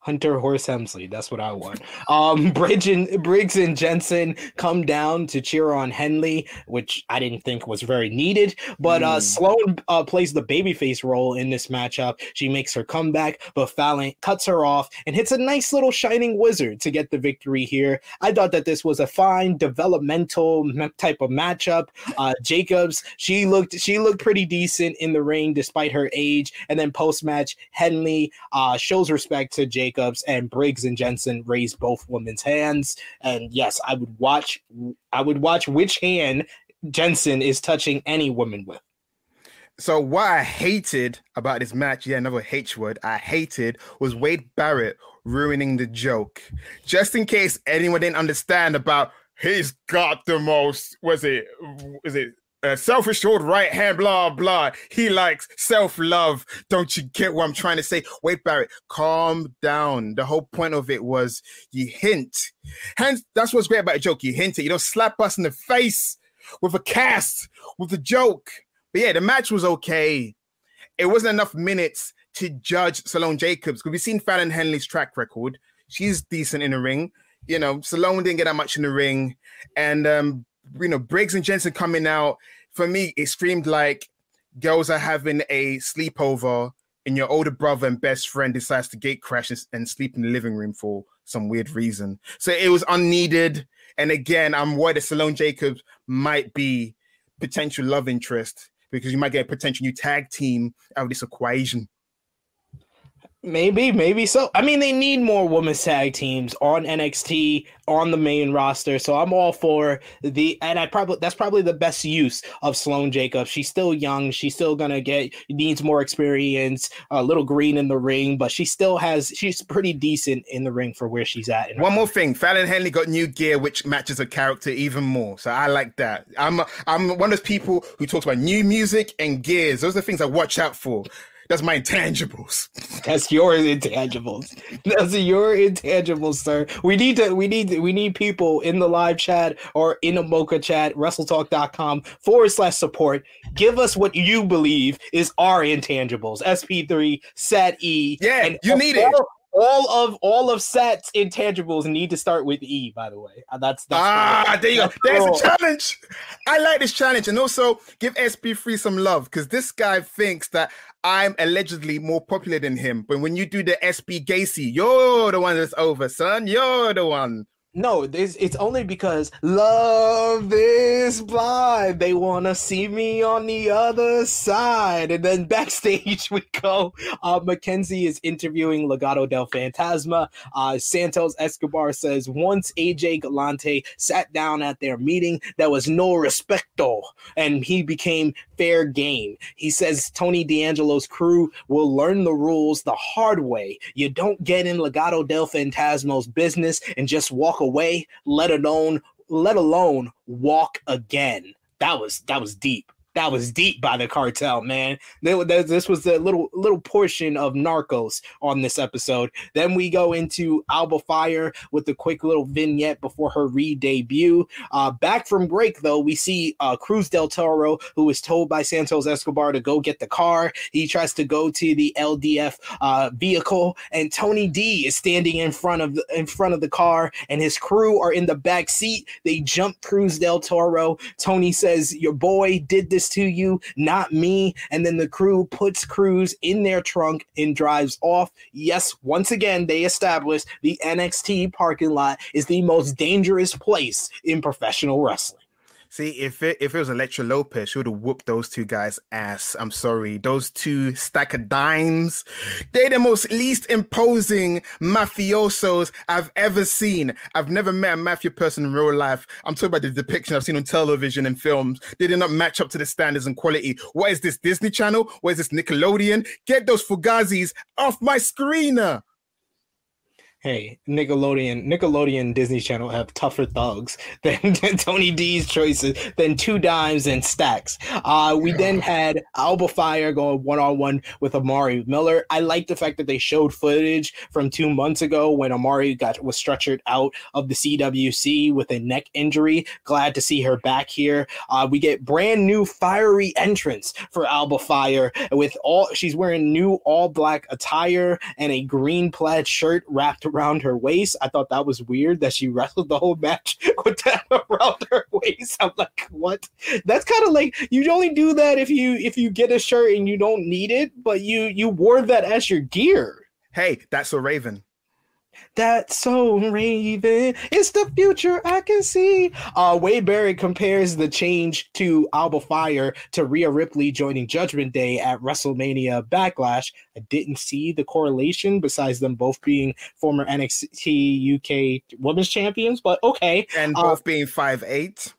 Hunter Horse Hemsley. That's what I want. Um, Bridge and, Briggs and Jensen come down to cheer on Henley, which I didn't think was very needed. But uh, mm. Sloane uh, plays the babyface role in this matchup. She makes her comeback, but Fallon cuts her off and hits a nice little shining wizard to get the victory here. I thought that this was a fine developmental type of matchup. Uh, Jacobs, she looked she looked pretty decent in the ring despite her age. And then post match, Henley uh, shows respect to Jacobs Jacobs and Briggs and Jensen raised both women's hands. And yes, I would watch. I would watch which hand Jensen is touching any woman with. So what I hated about this match, yeah, another H word, I hated was Wade Barrett ruining the joke. Just in case anyone didn't understand about he's got the most was it was it uh, self-assured right hand, blah blah. He likes self-love. Don't you get what I'm trying to say? Wait, Barrett, calm down. The whole point of it was you hint. Hence, that's what's great about a joke. You hint it. You don't slap us in the face with a cast, with a joke. But yeah, the match was okay. It wasn't enough minutes to judge Sloane Jacobs because we've seen Fallon Henley's track record. She's decent in the ring. You know, Sloane didn't get that much in the ring, and um, you know, Briggs and Jensen coming out for me, it screamed like girls are having a sleepover and your older brother and best friend decides to gate crash and, sleep in the living room for some weird reason. So it was unneeded. And again, I'm worried that Sloane Jacobs might be potential love interest because you might get a potential new tag team out of this equation. Maybe, maybe so. I mean, they need more women's tag teams on NXT on the main roster, so I'm all for the. And I probably that's probably the best use of Sloane Jacobs. She's still young. She's still gonna get needs more experience. A little green in the ring, but she still has. She's pretty decent in the ring for where she's at. One more thing, Fallon Henley got new gear, which matches her character even more. So I like that. I'm I'm one of those people who talks about new music and gears. Those are the things I watch out for. That's my intangibles. That's your intangibles. That's your intangibles, sir. We need to we need we need people in the live chat or in a mocha chat, wrestletalk.com forward slash support. Give us what you believe is our intangibles. SP3, SAT E. Yeah, you need it all of all of sets intangibles need to start with E. By the way, uh, that's, that's ah, there you go. There's a challenge. I like this challenge, and also give SP3 some love because this guy thinks that I'm allegedly more popular than him. But when you do the SB Gacy, you're the one that's over, son. You're the one. No, it's, it's only because love is blind. They want to see me on the other side. And then backstage we go. Uh, Mackenzie is interviewing Legado del Fantasma. Uh, Santos Escobar says once AJ Galante sat down at their meeting, there was no respecto, and he became fair game. He says Tony D'Angelo's crew will learn the rules the hard way. You don't get in Legado del Fantasma's business and just walk away, let alone let alone walk again. That was that was deep that was deep by the cartel, man. This was a little little portion of Narcos on this episode. Then we go into Alba Fyre with a quick little vignette before her re-debut. Uh, back from break though, we see uh, Cruz del Toro, who was told by Santos Escobar to go get the car. He tries to go to the LDF uh, vehicle, and Tony D is standing in front of the, in front of the car, and his crew are in the back seat. They jump Cruz del Toro. Tony says, "Your boy did this to you, not me. And then the crew puts Cruz in their trunk and drives off. Yes, once again, they established the NXT parking lot is the most dangerous place in professional wrestling. See, if it if it was Elektra Lopez, she would have whooped those two guys' ass. I'm sorry. Those two stack of dimes, they're the most least imposing mafiosos I've ever seen. I've never met a mafia person in real life. I'm talking about the depiction I've seen on television and films. They did not match up to the standards and quality. What is this Disney Channel? What is this Nickelodeon? Get those Fugazis off my screener. Hey, Nickelodeon, Nickelodeon, Disney Channel have tougher thugs than, than Tony D's choices, than two dimes and stacks. Uh, we then had Alba Fyre going one on one with Amari Miller. I like the fact that they showed footage from two months ago when Amari got was stretchered out of the CWC with a neck injury. Glad to see her back here. Uh, we get brand new fiery entrance for Alba Fyre with all she's wearing new all black attire and a green plaid shirt wrapped around her waist. I thought that was weird that she wrestled the whole match with that around her waist. I'm like, what? That's kind of like you only do that if you if you get a shirt and you don't need it, but you you wore that as your gear. Hey, that's a Raven. That's so Raven. It's the future I can see. Uh, Wade Barrett compares the change to Alba Fyre to Rhea Ripley joining Judgment Day at WrestleMania Backlash. I didn't see the correlation besides them both being former NXT UK Women's Champions, but okay. And Uh, both being five eight.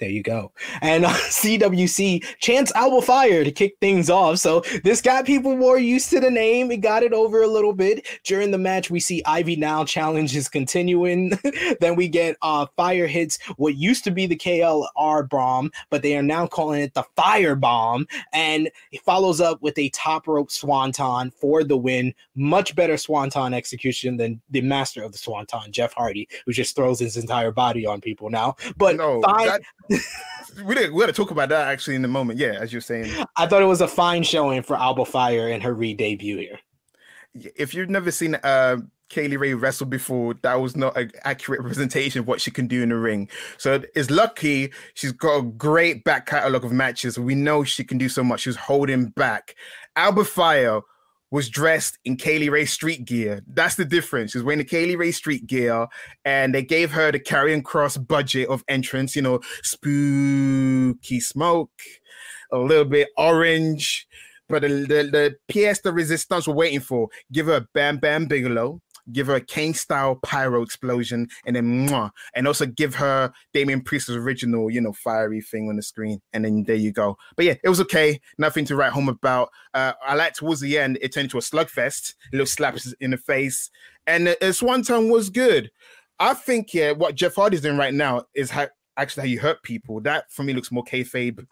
There you go. And uh, CWC Chance Alba Fyre to kick things off. So this got people more used to the name. It got it over a little bit. During the match, we see Ivy Nile challenges continuing. then we get uh Fire hits what used to be the KLR bomb, but they are now calling it the Fire Bomb. And it follows up with a top rope swanton for the win. Much better swanton execution than the master of the swanton, Jeff Hardy, who just throws his entire body on people now. But No, fine- that, we did, we got to talk about that actually in a moment. Yeah, as you're saying, I thought it was a fine showing for Alba Fyre and her re-debut here. if you've never seen uh, Kay Lee Ray wrestle before, that was not an accurate representation of what she can do in the ring. So it's lucky she's got a great back catalog of matches. We know she can do so much. She's holding back. Alba Fyre was dressed in Kay Lee Ray street gear. That's the difference. She's wearing the Kay Lee Ray street gear, and they gave her the Karrion Kross budget of entrance. You know, spooky smoke, a little bit orange. But the, the, PS the resistance we're waiting for, give her a Bam Bam Bigelow, give her a Kane style pyro explosion, and then mwah, and also give her Damien Priest's original, you know, fiery thing on the screen. And then there you go. But yeah, it was okay. Nothing to write home about. Uh, I like towards the end, it turned into a slugfest, little slaps in the face. And uh, Swanton was good. I think, yeah, what Jeff Hardy's doing right now is how actually how you hurt people. That for me looks more kayfabe.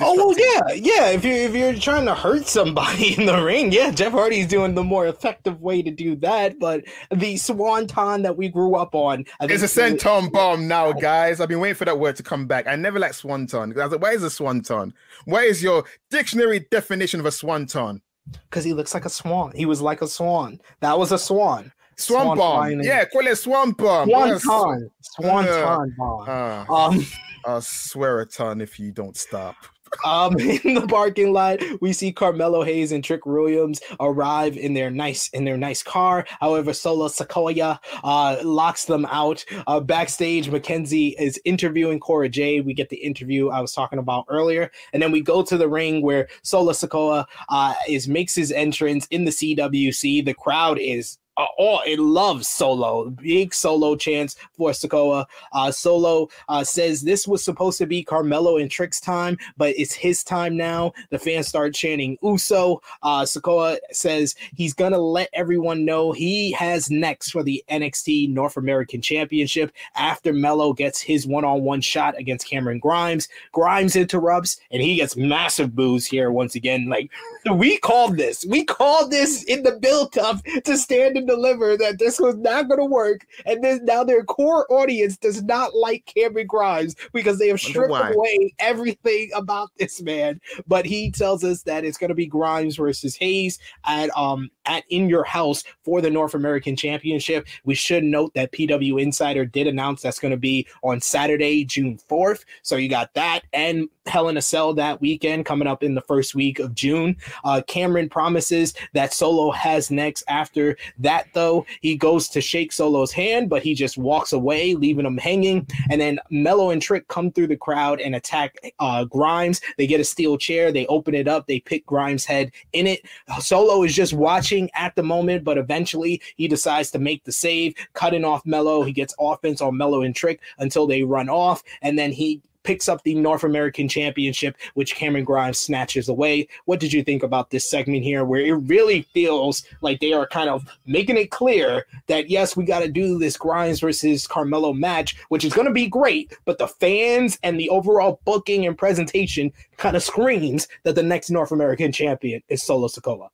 Oh well, yeah, yeah. If you if you're trying to hurt somebody in the ring, yeah, Jeff Hardy's doing the more effective way to do that. But the Swanton that we grew up on, I It's a swanton bomb now, guys. I've been waiting for that word to come back. I never liked swanton. I was like, why is a swanton? Where is your dictionary definition of a swanton? because he looks like a swan. He was like a swan. That was a swan. Swan, Swan bomb. flying in. Yeah, call it swan bomb. Swanton. Swanton bomb. Ah, Um. I'll swear a ton if you don't stop. Um, in the parking lot, we see Carmelo Hayes and Trick Williams arrive in their nice in their nice car. However, Solo Sikoa uh, locks them out. Uh, backstage, Mackenzie is interviewing Cora Jade. We get the interview I was talking about earlier, and then we go to the ring where Solo Sikoa uh, is makes his entrance in the CWC. The crowd is. Uh, all it loves solo big solo chance for Sikoa. Uh, solo uh, says this was supposed to be Carmelo and Trick's time, but it's his time now. The fans start chanting Uso. Uh, Sikoa says he's gonna let everyone know he has next for the NXT North American Championship after Mello gets his one-on-one shot against Cameron Grimes. Grimes interrupts and he gets massive boos here once again. Like we called this, we called this in the build-up to stand and deliver that this was not gonna work, and then now their core audience does not like Cameron Grimes because they have stripped why. away everything about this man. But he tells us that it's gonna be Grimes versus Hayes at um at in your house for the North American Championship. We should note that PW Insider did announce that's going to be on Saturday, June 4th. So you got that and Hell in a Cell that weekend coming up in the first week of June. Uh, Cameron promises that Solo has next. After that, though, he goes to shake Solo's hand, but he just walks away, leaving him hanging. And then Mello and Trick come through the crowd and attack uh, Grimes. They get a steel chair, they open it up, they pick Grimes' head in it. Solo is just watching at the moment, but eventually he decides to make the save, cutting off Mello. He gets offense on Mello and Trick until they run off, and then he picks up the North American Championship, which Cameron Grimes snatches away. What did you think about this segment here, where it really feels like they are kind of making it clear that yes, we got to do this Grimes versus Carmelo match, which is going to be great, but the fans and the overall booking and presentation kind of screams that the next North American champion is Solo Sikoa.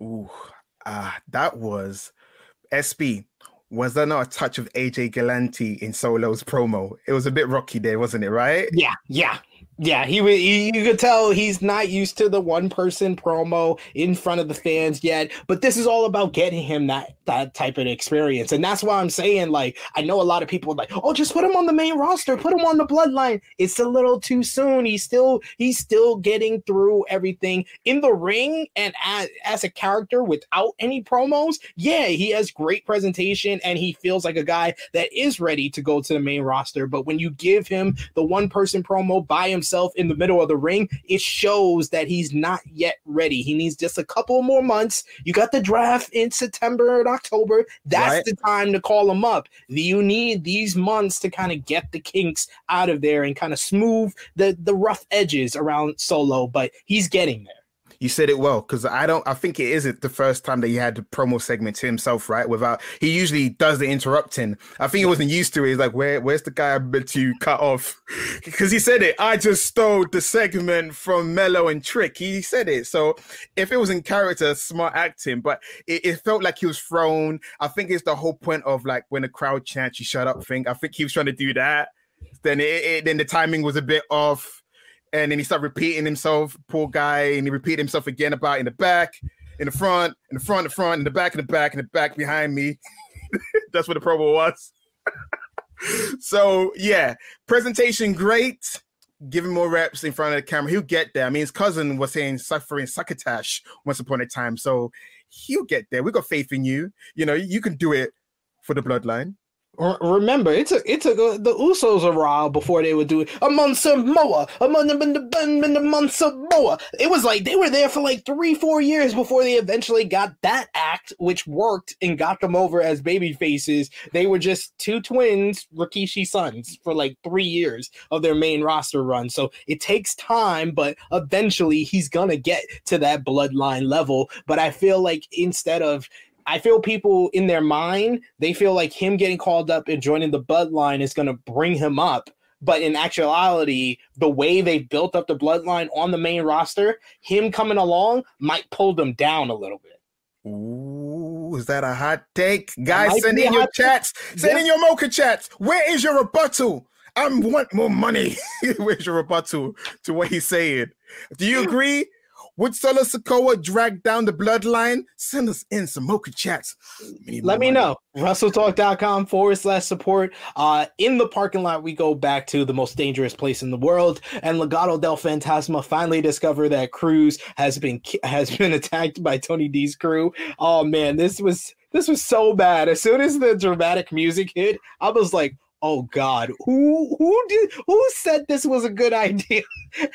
Ooh, ah, uh, that was SB was there not a touch of AJ Galante in Solo's promo? It was a bit rocky there, wasn't it? Right? Yeah, yeah. Yeah, he, he you could tell he's not used to the one person promo in front of the fans yet, but this is all about getting him that that type of experience. And that's why I'm saying like I know a lot of people like, "Oh, just put him on the main roster, put him on the bloodline." It's a little too soon. He's still he's still getting through everything in the ring and as, as a character without any promos. Yeah, he has great presentation and he feels like a guy that is ready to go to the main roster, but when you give him the one person promo by himself himself in the middle of the ring, it shows that he's not yet ready. He needs just a couple more months. You got the draft in September and October. That's right. the time to call him up. You need these months to kind of get the kinks out of there and kind of smooth the the rough edges around Solo, but he's getting there you said it well because I don't. I think it isn't the first time that he had the promo segment to himself, right? Without he usually does the interrupting. I think he wasn't used to it. He's like, where, where's the guy I'm meant to cut off? Because he said it. I just stole the segment from Mello and Trick. He said it. So if it was in character, smart acting, but it, it felt like he was thrown. I think it's the whole point of like when the crowd chants, "You shut up," thing. I think he was trying to do that. Then it, it then the timing was a bit off and then he started repeating himself, poor guy, and he repeated himself again about in the back, in the front, in the front, in the front, in the back, in the back, in the back behind me. That's what the promo was. so yeah, presentation great. Give him more reps in front of the camera. He'll get there. I mean, his cousin was saying suffering succotash once upon a time. So he'll get there. We got faith in you. You know, you can do it for the bloodline remember, it took it took uh, the Usos a while before they would do it. Among Samoa, among the Samoa. It was like they were there for like three, four years before they eventually got that act, which worked and got them over as baby faces. They were just two twins, Rikishi sons, for like three years of their main roster run. So it takes time, but eventually he's gonna get to that bloodline level. But I feel like instead of I feel people in their mind, they feel like him getting called up and joining the bloodline is going to bring him up. But in actuality, the way they built up the bloodline on the main roster, him coming along might pull them down a little bit. Ooh, is that a hot take? Guys, send in your chats. Send yeah. in your mocha chats. Where is your rebuttal? I want more money. Where's your rebuttal to what he's saying? Do you agree? Would Solo Sikoa drag down the bloodline? Send us in some mocha chats. Let me know. WrestleTalk.com forward slash support. Uh, in the parking lot, we go back to the most dangerous place in the world, and Legado del Fantasma finally discover that Cruz has been has been attacked by Tony D's crew. Oh man, this was this was so bad. As soon as the dramatic music hit, I was like, oh god. Who who did who said this was a good idea?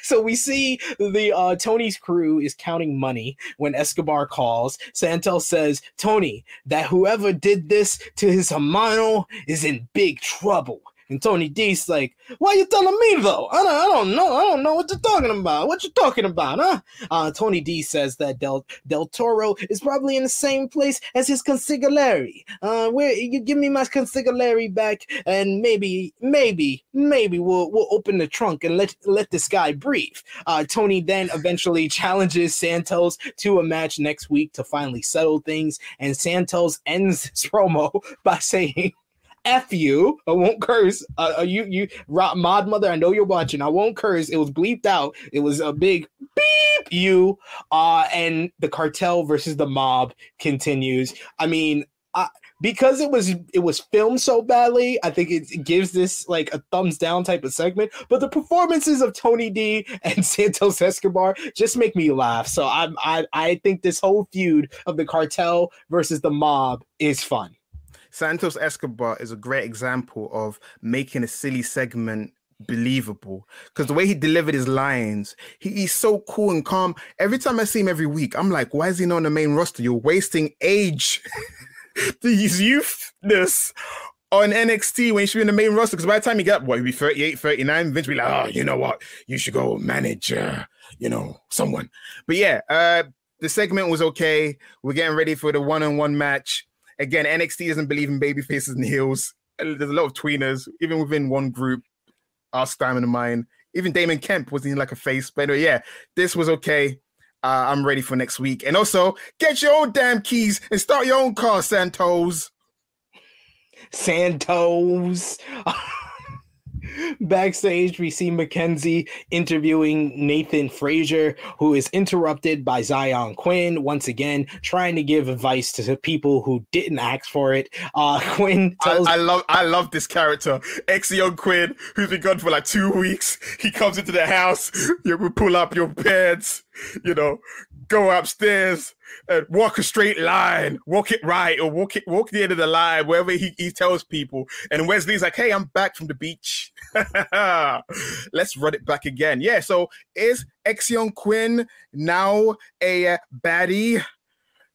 So we see the uh tony's crew is counting money when escobar calls. Santel says tony that whoever did this to his hermano is in big trouble and Tony D's like, "Why you telling me though? I don't, I don't know. I don't know what you're talking about. What you talking about, huh?" Uh, Tony D says that Del Del Toro is probably in the same place as his consigliere. Uh, where you give me my consigliere back, and maybe, maybe, maybe we'll we'll open the trunk and let let this guy breathe. Uh, Tony then eventually challenges Santos to a match next week to finally settle things, and Santos ends his promo by saying. F you. I won't curse. Uh, uh you, you, mod mother. I know you're watching. I won't curse. It was bleeped out. It was a big beep you. Uh, and the cartel versus the mob continues. I mean, I, because it was it was filmed so badly, I think it, it, gives this like a thumbs down type of segment. But the performances of Tony D and Santos Escobar just make me laugh. So I'm I I think this whole feud of the cartel versus the mob is fun. Santos Escobar is a great example of making a silly segment believable because the way he delivered his lines, he, he's so cool and calm. Every time I see him every week, I'm like, why is he not on the main roster? You're wasting age, his youthness on NXT when he should be in the main roster. Because by the time he get what, he'll be 38, 39, Vince be like, oh, you know what? You should go manage, uh, you know, someone. But yeah, uh, the segment was okay. We're getting ready for the one-on-one match. Again, NXT doesn't believe in baby faces and heels. There's a lot of tweeners, even within one group. Our of mine. Even Damon Kemp was in like a face. But anyway, yeah, this was okay. Uh, I'm ready for next week. And also, get your own damn keys and start your own car, Santos. Santos. Backstage, we see Mackenzie interviewing Nathan Frazer, who is interrupted by Xyon Quinn once again, trying to give advice to people who didn't ask for it. Uh, Quinn tells. I, I love, I love this character, Xyon Quinn, who's been gone for like two weeks. He comes into the house, you pull up your pants. you know, go upstairs and walk a straight line, walk it right, or walk it walk the end of the line, wherever he, he tells people. And Wesley's like, "Hey, I'm back from the beach. Let's run it back again." Yeah. So is Xyon Quinn now a baddie?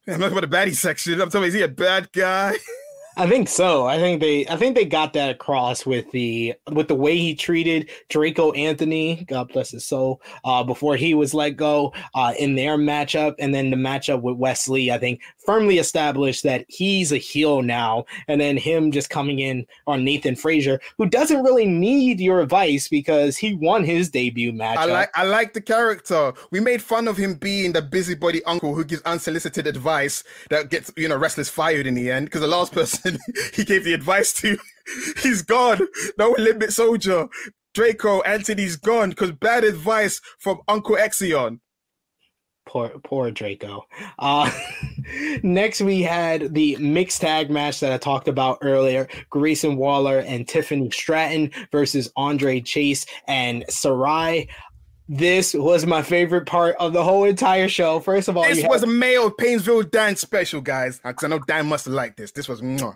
I'm not about the baddie section. I'm talking. Is he a bad guy? I think so. I think they I think they got that across with the with the way he treated Draco Anthony, God bless his soul, uh, before he was let go uh, in their matchup, and then the matchup with Wesley. I think firmly established that he's a heel now, and then him just coming in on Nathan Frazer, who doesn't really need your advice because he won his debut match. I like I like the character. We made fun of him being the busybody uncle who gives unsolicited advice that gets you know wrestlers fired in the end because the last person he gave the advice to, he's gone. No limit soldier. Draco Anthony's gone because bad advice from Uncle Xyon. Poor, poor Draco. Uh, next, we had the mixed tag match that I talked about earlier: Grayson Waller and Tiffany Stratton versus Andre Chase and Sarai. This was my favorite part of the whole entire show. First of all, this was had- a male Painesville Dan special, guys. Because I know Dan must have liked this. This was mwah.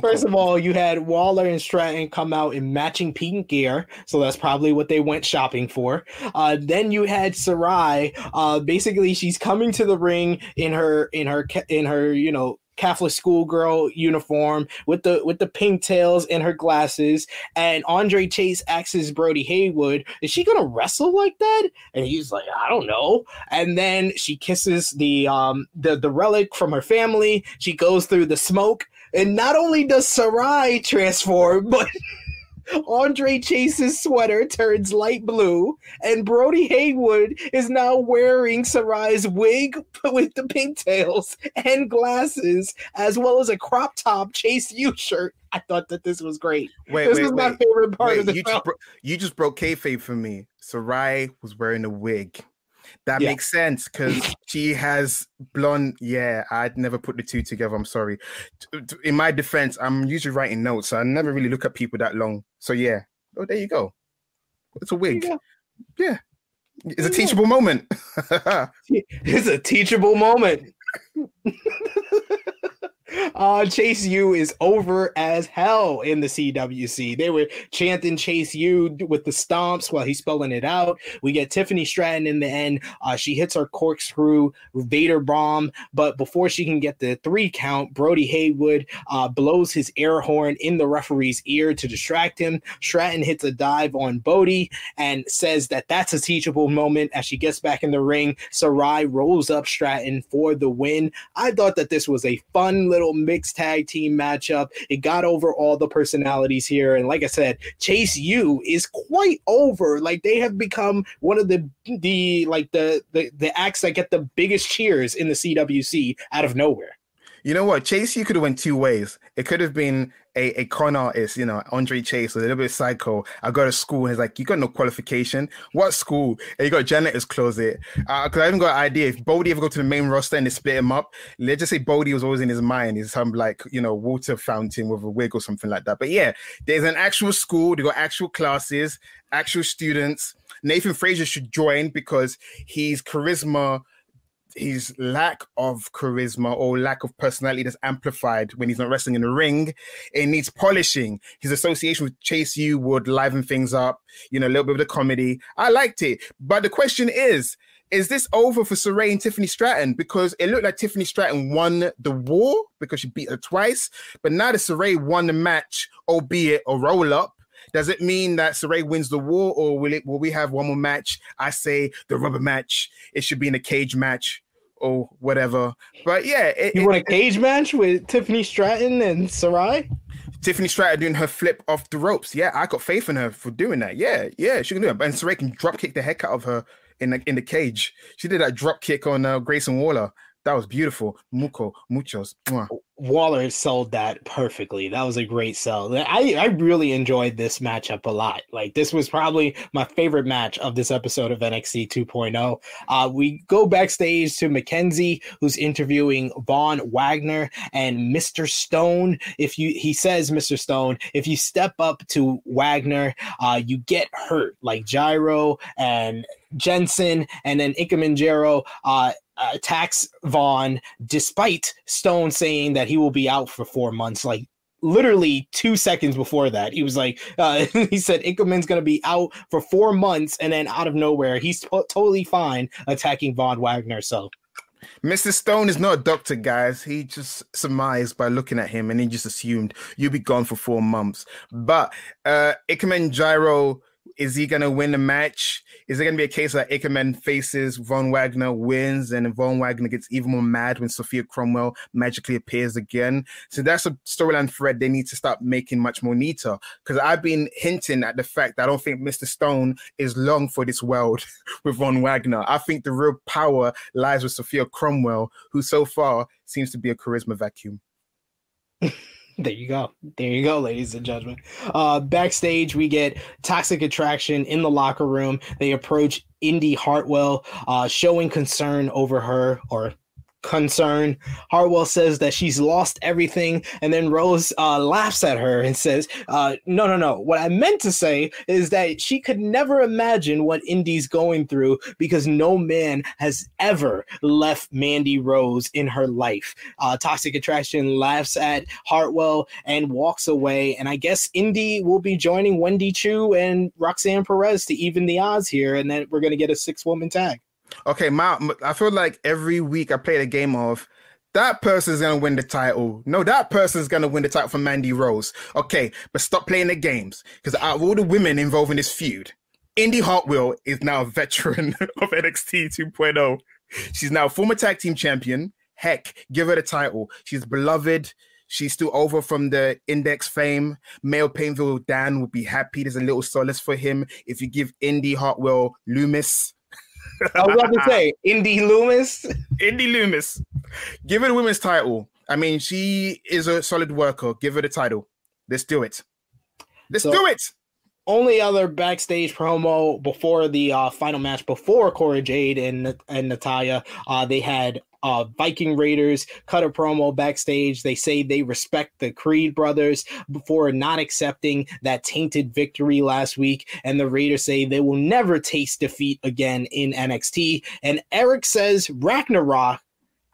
First of all, you had Waller and Stratton come out in matching pink gear, so that's probably what they went shopping for. Uh, then you had Sarai. Uh, basically, she's coming to the ring in her in her in her you know Catholic schoolgirl uniform with the with the pigtails and her glasses. And Andre Chase asks Bodhi Hayward, "Is she gonna wrestle like that?" And he's like, "I don't know." And then she kisses the um the the relic from her family. She goes through the smoke, and not only does Sarai transform, but Andre Chase's sweater turns light blue, and Bodhi Hayward is now wearing Sarai's wig with the pigtails and glasses, as well as a crop top Chase U shirt. I thought that this was great. Wait, this wait, was wait. my favorite part of the you show. Just bro- you just broke kayfabe for me. Sarai was wearing a wig. That yeah. makes sense because she has blonde. Yeah, I'd never put the two together. I'm sorry. In my defense, I'm usually writing notes, so I never really look at people that long. So yeah. Oh, there you go. It's a wig. Yeah. It's a teachable moment. it's a teachable moment. Uh, Chase U is over as hell in the CWC. They were chanting Chase U with the stomps while he's spelling it out. We get Tiffany Stratton in the end. Uh, she hits her corkscrew Vader bomb, but before she can get the three count, Bodhi Hayward uh, blows his air horn in the referee's ear to distract him. Stratton hits a dive on Bodhi and says that that's a teachable moment as she gets back in the ring. Sarai rolls up Stratton for the win. I thought that this was a fun little mixed tag team matchup. It got over all the personalities here. And like I said, Chase U is quite over. Like they have become one of the the like the the, the acts that get the biggest cheers in the CWC out of nowhere. You know what? Chase, you could have went two ways. It could have been a, a con artist, you know, Andre Chase, a little bit psycho. I go to school and he's like, You got no qualification. What school? And you got janitor's closet. Uh, cause I haven't got an idea. If Bodhi ever go to the main roster and they split him up, let's just say Bodhi was always in his mind. He's some like, you know, water fountain with a wig or something like that. But yeah, there's an actual school, they got actual classes, actual students. Nathan Frazer should join because his charisma his lack of charisma or lack of personality that's amplified when he's not wrestling in the ring. It needs polishing. His association with Chase U would liven things up, you know, a little bit of the comedy. I liked it. But the question is, is this over for Sarai and Tiffany Stratton? Because it looked like Tiffany Stratton won the war because she beat her twice, but now that Sarai won the match, albeit a roll up. Does it mean that Sarai wins the war, or will it? Will we have one more match? I say the rubber match. It should be in a cage match or whatever. But yeah, it, You it- want a cage match with Tiffany Stratton and Sarai? Tiffany Stratton doing her flip off the ropes. Yeah, I got faith in her for doing that. Yeah, yeah, she can do it. And Sarai can drop kick the heck out of her in the in the cage. She did that drop kick on uh, Grayson Waller. That was beautiful. Mucho, muchos. Mwah. Waller sold that perfectly. That was a great sell. I, I really enjoyed this matchup a lot. Like this was probably my favorite match of this episode of NXT 2.0. Uh, we go backstage to McKenzie, who's interviewing Von Wagner and Mr. Stone. If you he says, Mr. Stone, if you step up to Wagner, uh, you get hurt, like Jiro and Jensen, and then Ikemen Jiro uh, attacks Von, despite Stone saying that he will be out for four months. Like literally two seconds before that, he was like, uh, he said Ikemen's going to be out for four months, and then out of nowhere, he's to- totally fine attacking Von Wagner. So Mr. Stone is not a doctor, guys. He just surmised by looking at him and he just assumed you'll be gone for four months. But uh Ikemen Jiro, is he gonna win the match? Is it gonna be a case that Ikemen faces Von Wagner, wins, and Von Wagner gets even more mad when Sophia Cromwell magically appears again? So that's a storyline thread they need to start making much more neater. Because I've been hinting at the fact that I don't think Mr. Stone is long for this world with Von Wagner. I think the real power lies with Sophia Cromwell, who so far seems to be a charisma vacuum. There you go. There you go, ladies and gentlemen. Uh, backstage, we get Toxic Attraction in the locker room. They approach Indi Hartwell, uh, showing concern over her or concern. Hartwell says that she's lost everything, and then Rose uh, laughs at her and says, uh, "No, no, no. What I meant to say is that she could never imagine what Indi's going through because no man has ever left Mandy Rose in her life." Uh, Toxic Attraction laughs at Hartwell and walks away, and I guess Indi will be joining Wendy Choo and Roxanne Perez to even the odds here, and then we're gonna get a six-woman tag. Okay, my, I feel like every week I play the game of that person's gonna win the title. No, that person's gonna win the title for Mandy Rose. Okay, but stop playing the games because out of all the women involved in this feud, Indi Hartwell is now a veteran of NXT 2.0. She's now former tag team champion. Heck, give her the title. She's beloved. She's still over from the index fame. Male Painesville Dan will be happy. There's a little solace for him if you give Indi Hartwell Lumis. I was about to say Indi Lumis. Indi Lumis. Give her the women's title. I mean, she is a solid worker. Give her the title. Let's do it. Let's So- do it. Only other backstage promo before the uh, final match before Cora Jade and and Natalya, uh, they had uh, Viking Raiders cut a promo backstage. They say they respect the Creed brothers before not accepting that tainted victory last week, and the Raiders say they will never taste defeat again in NXT. And Erik says Ragnarok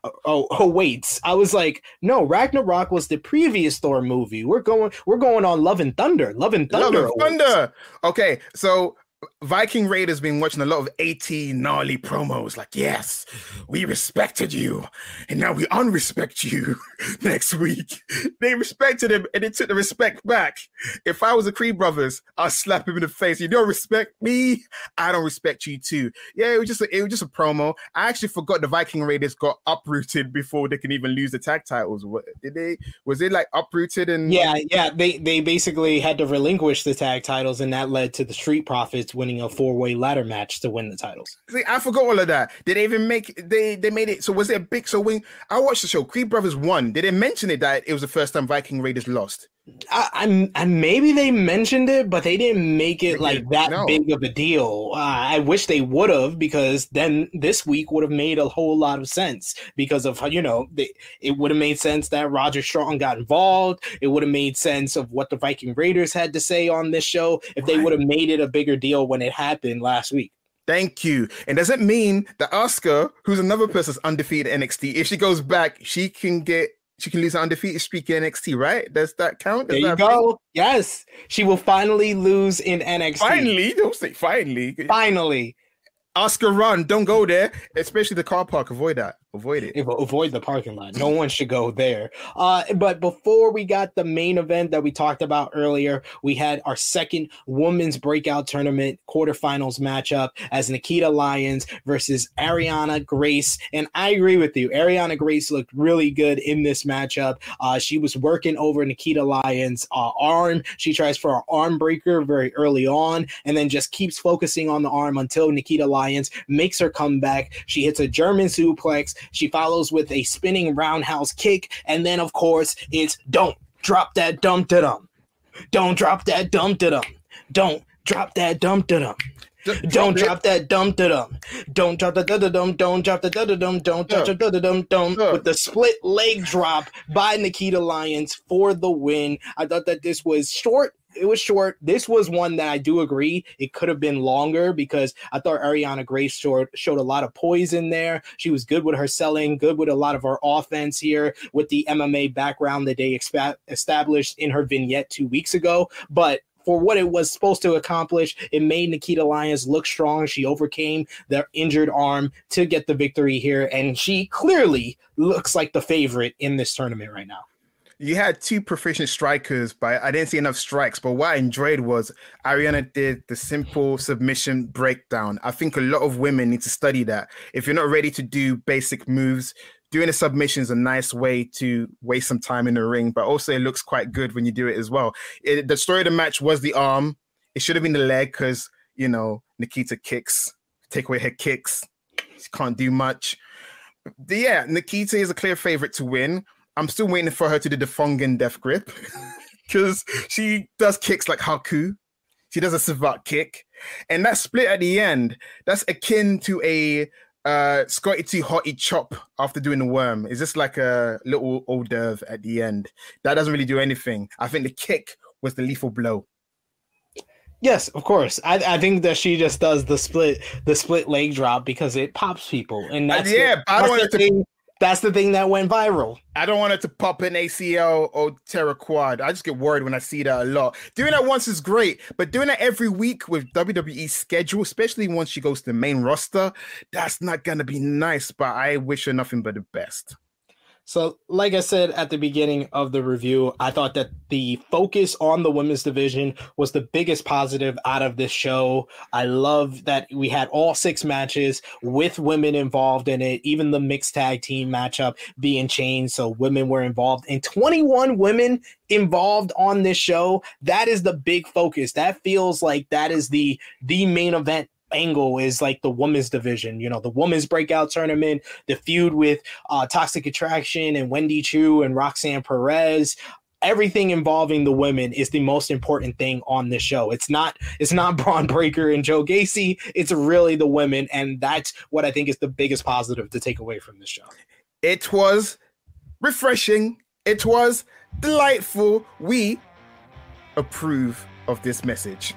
oh oh wait. I was like no ragnarok was the previous thor movie. We're going we're going on love and thunder. Love and thunder Love and Thunder. Okay, so Viking Raiders been watching a lot of 18 gnarly promos. Like, yes, we respected you, and now we unrespect you next week. They respected him and they took the respect back. If I was a Creed Brothers, I'd slap him in the face. You don't respect me, I don't respect you too. Yeah, it was just a, it was just a promo. I actually forgot the Viking Raiders got uprooted before they can even lose the tag titles. What did they? Was it like uprooted and yeah yeah they they basically had to relinquish the tag titles and that led to the street profits winning a four-way ladder match to win the titles See, I forgot all of that. Did they even make they they made it? So was it a big? So when I watched the show, Creed Brothers won. Did they mention it that it was the first time Viking Raiders lost? I, I'm, and maybe they mentioned it, but they didn't make it like that no. big of a deal. Uh, I wish they would have, because then this week would have made a whole lot of sense. Because of you know, they, it would have made sense that Roger Strong got involved. It would have made sense of what the Viking Raiders had to say on this show if they would have made it a bigger deal when it happened last week. Thank you. And does it mean that Asuka, who's another person's undefeated NXT, if she goes back, she can get she can lose an undefeated streak in NXT, right? Does that count? There you go. Yes, she will finally lose in NXT. Finally, don't say finally. finally. Asuka run. Don't go there, especially the car park. Avoid that. Avoid it. Avoid the parking lot. No one should go there. Uh, but before we got the main event that we talked about earlier, we had our second women's breakout tournament quarterfinals matchup as Nikkita Lyons versus Arianna Grace. And I agree with you. Arianna Grace looked really good in this matchup. Uh, she was working over Nikkita Lyons' uh, arm. She tries for an arm breaker very early on and then just keeps focusing on the arm until Nikkita Lyons makes her comeback. She hits a German suplex she follows with a spinning roundhouse kick. And then, of course, it's don't drop that dum da dum. Don't drop that dum da dum. Don't drop that dum da dum. Don't drop that dum dum. Don't drop the dum. Don't drop the dum. Don't drop the dum dum. With the split leg drop by Nikkita Lyons for the win. I thought that this was short it was short. This was one that I do agree it could have been longer because I thought Arianna Grace showed, showed a lot of poise in there. She was good with her selling, good with a lot of her offense here with the MMA background that they expa- established in her vignette two weeks ago. But for what it was supposed to accomplish, it made Nikkita Lyons look strong. She overcame their injured arm to get the victory here, and she clearly looks like the favorite in this tournament right now you had two proficient strikers, but I didn't see enough strikes. But what I enjoyed was Arianna did the simple submission breakdown. I think a lot of women need to study that. If you're not ready to do basic moves, doing a submission is a nice way to waste some time in the ring, but also it looks quite good when you do it as well. It, the story of the match was the arm. It should have been the leg because, you know, Nikkita kicks, take away her kicks. She can't do much. But yeah, Nikkita is a clear favorite to win. I'm still waiting for her to do the Tongan death grip because she does kicks like Haku. She does a Savate kick. And that split at the end, that's akin to a uh, Scotty 2 Hotty chop after doing the worm. Is this like a little hors d'oeuvre at the end? That doesn't really do anything. I think the kick was the lethal blow. Yes, of course. I, I think that she just does the split the split leg drop because it pops people, and that's yeah. The, I don't want to that's the thing that went viral. I don't want it to pop an ACL or tear quad. I just get worried when I see that a lot. Doing that once is great, but doing that every week with WWE's schedule, especially once she goes to the main roster, that's not gonna be nice. But I wish her nothing but the best. So, like I said at the beginning of the review, I thought that the focus on the women's division was the biggest positive out of this show. I love that we had all six matches with women involved in it, even the mixed tag team matchup being changed. So, women were involved, and 21 women involved on this show. That is the big focus. That feels like that is the the main event angle is like the women's division, you know, the women's breakout tournament, the feud with uh, Toxic Attraction and Wendy Choo and Roxanne Perez. Everything involving the women is the most important thing on this show. It's not it's not Bron Breakker and Joe Gacy. It's really the women, and that's what I think is the biggest positive to take away from this show. It was refreshing. It was delightful. We approve of this message.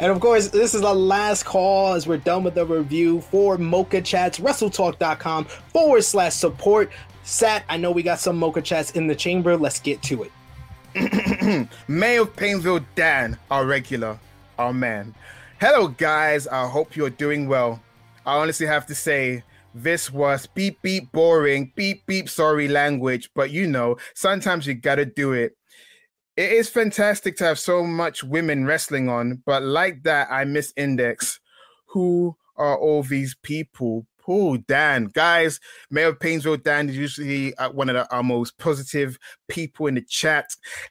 And of course, this is the last call as we're done with the review for Mocha Chats, WrestleTalk.com forward slash support. Sat, I know we got some Mocha Chats in the chamber. Let's get to it. May of Painesville Dan, our regular, our man. Hello, guys. I hope you're doing well. I honestly have to say, this was beep beep boring, beep beep sorry language, but you know, sometimes you gotta do it it is fantastic to have so much women wrestling on, but like that, I miss Index. Who are all these people? Oh, Dan, guys, Mayor of Painesville Dan is usually uh, one of the, our most positive people in the chat.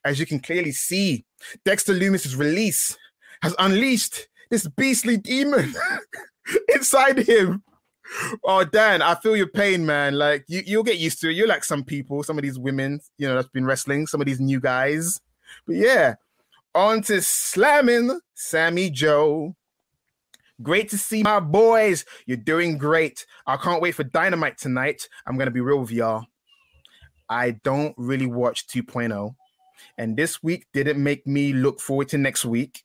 As you can clearly see, Dexter Lumis's release has unleashed this beastly demon inside him. Oh, Dan, I feel your pain, man. Like you, you'll get used to it. You're like some people, some of these women, you know, that's been wrestling, some of these new guys. But yeah, on to slamming Sammy Joe. Great to see my boys. You're doing great. I can't wait for Dynamite tonight. I'm going to be real with y'all. I don't really watch 2.0. And this week didn't make me look forward to next week.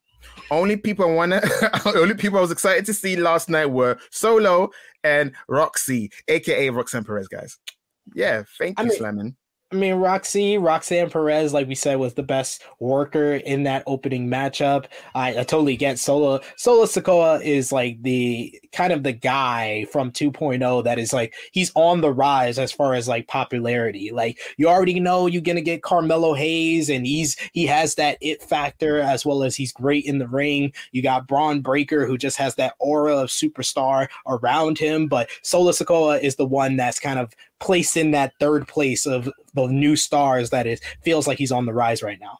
Only people I wanna, only people I was excited to see last night were Solo and Roxy, aka Roxanne Perez, guys. Yeah, thank you, I mean, Slamming. I mean, Roxy, Roxanne Perez, like we said, was the best worker in that opening matchup. I, I totally get Solo. Solo Sikoa is like the kind of the guy from 2.0 that is like he's on the rise as far as like popularity. Like you already know you're gonna get Carmelo Hayes, and he's he has that it factor as well as he's great in the ring. You got Bron Breakker, who just has that aura of superstar around him, but Solo Sikoa is the one that's kind of placed in that third place of the new stars that it feels like he's on the rise right now.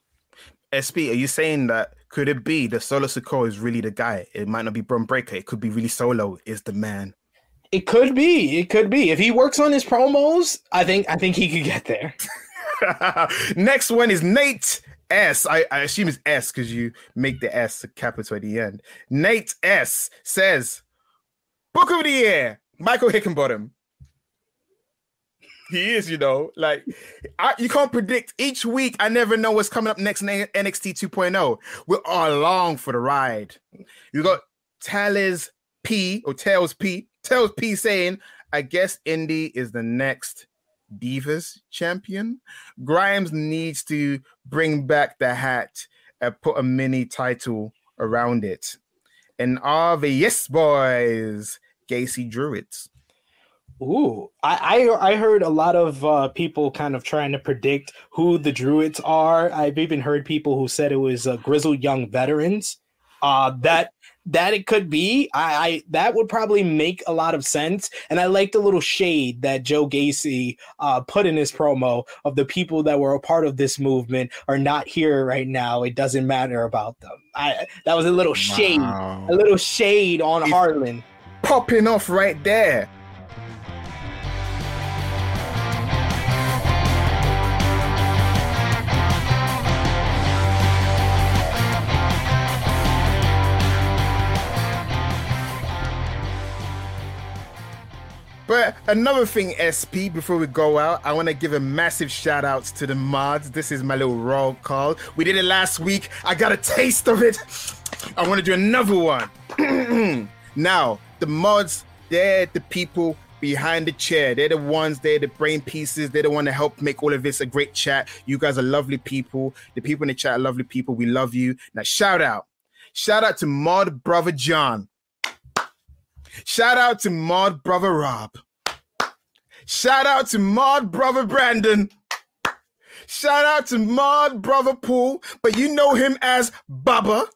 SP, are you saying that could it be that Solo Sikoa is really the guy? It might not be Bron Breakker. It could be really Solo is the man. It could be. It could be. If he works on his promos, I think I think he could get there. Next one is Nate S. I, I assume it's S because you make the S a capital at the end. Nate S says, Book of the Year, Michael Hickenbottom he is, you know, like I, you can't predict each week. I never know what's coming up next in NXT 2.0. We're all along for the ride. You got Talis P or Tails P, Tails P saying, I guess Indi is the next Divas champion. Grimes needs to bring back the hat and put a mini title around it. And are the yes boys, Gacy Druids. Ooh, I, I, I heard a lot of uh, people kind of trying to predict who the Druids are. I've even heard people who said it was uh, grizzled young veterans. Uh, that that it could be. I, I that would probably make a lot of sense. And I like the little shade that Joe Gacy uh, put in his promo of the people that were a part of this movement are not here right now. It doesn't matter about them. I that was a little shade, wow. a little shade on Harland. Popping off right there. But another thing, SP, before we go out, I want to give a massive shout out to the mods. This is my little roll call. We did it last week. I got a taste of it. I want to do another one. now, the mods, they're the people behind the chair. They're the ones, they're the brain pieces. They're the one to help make all of this a great chat. You guys are lovely people. The people in the chat are lovely people. We love you. Now, shout out. Shout out to Mod Brother John. Shout out to Mod Brother Rob. Shout out to Mod Brother Brandon. Shout out to Mod Brother Pool, but you know him as Bubba.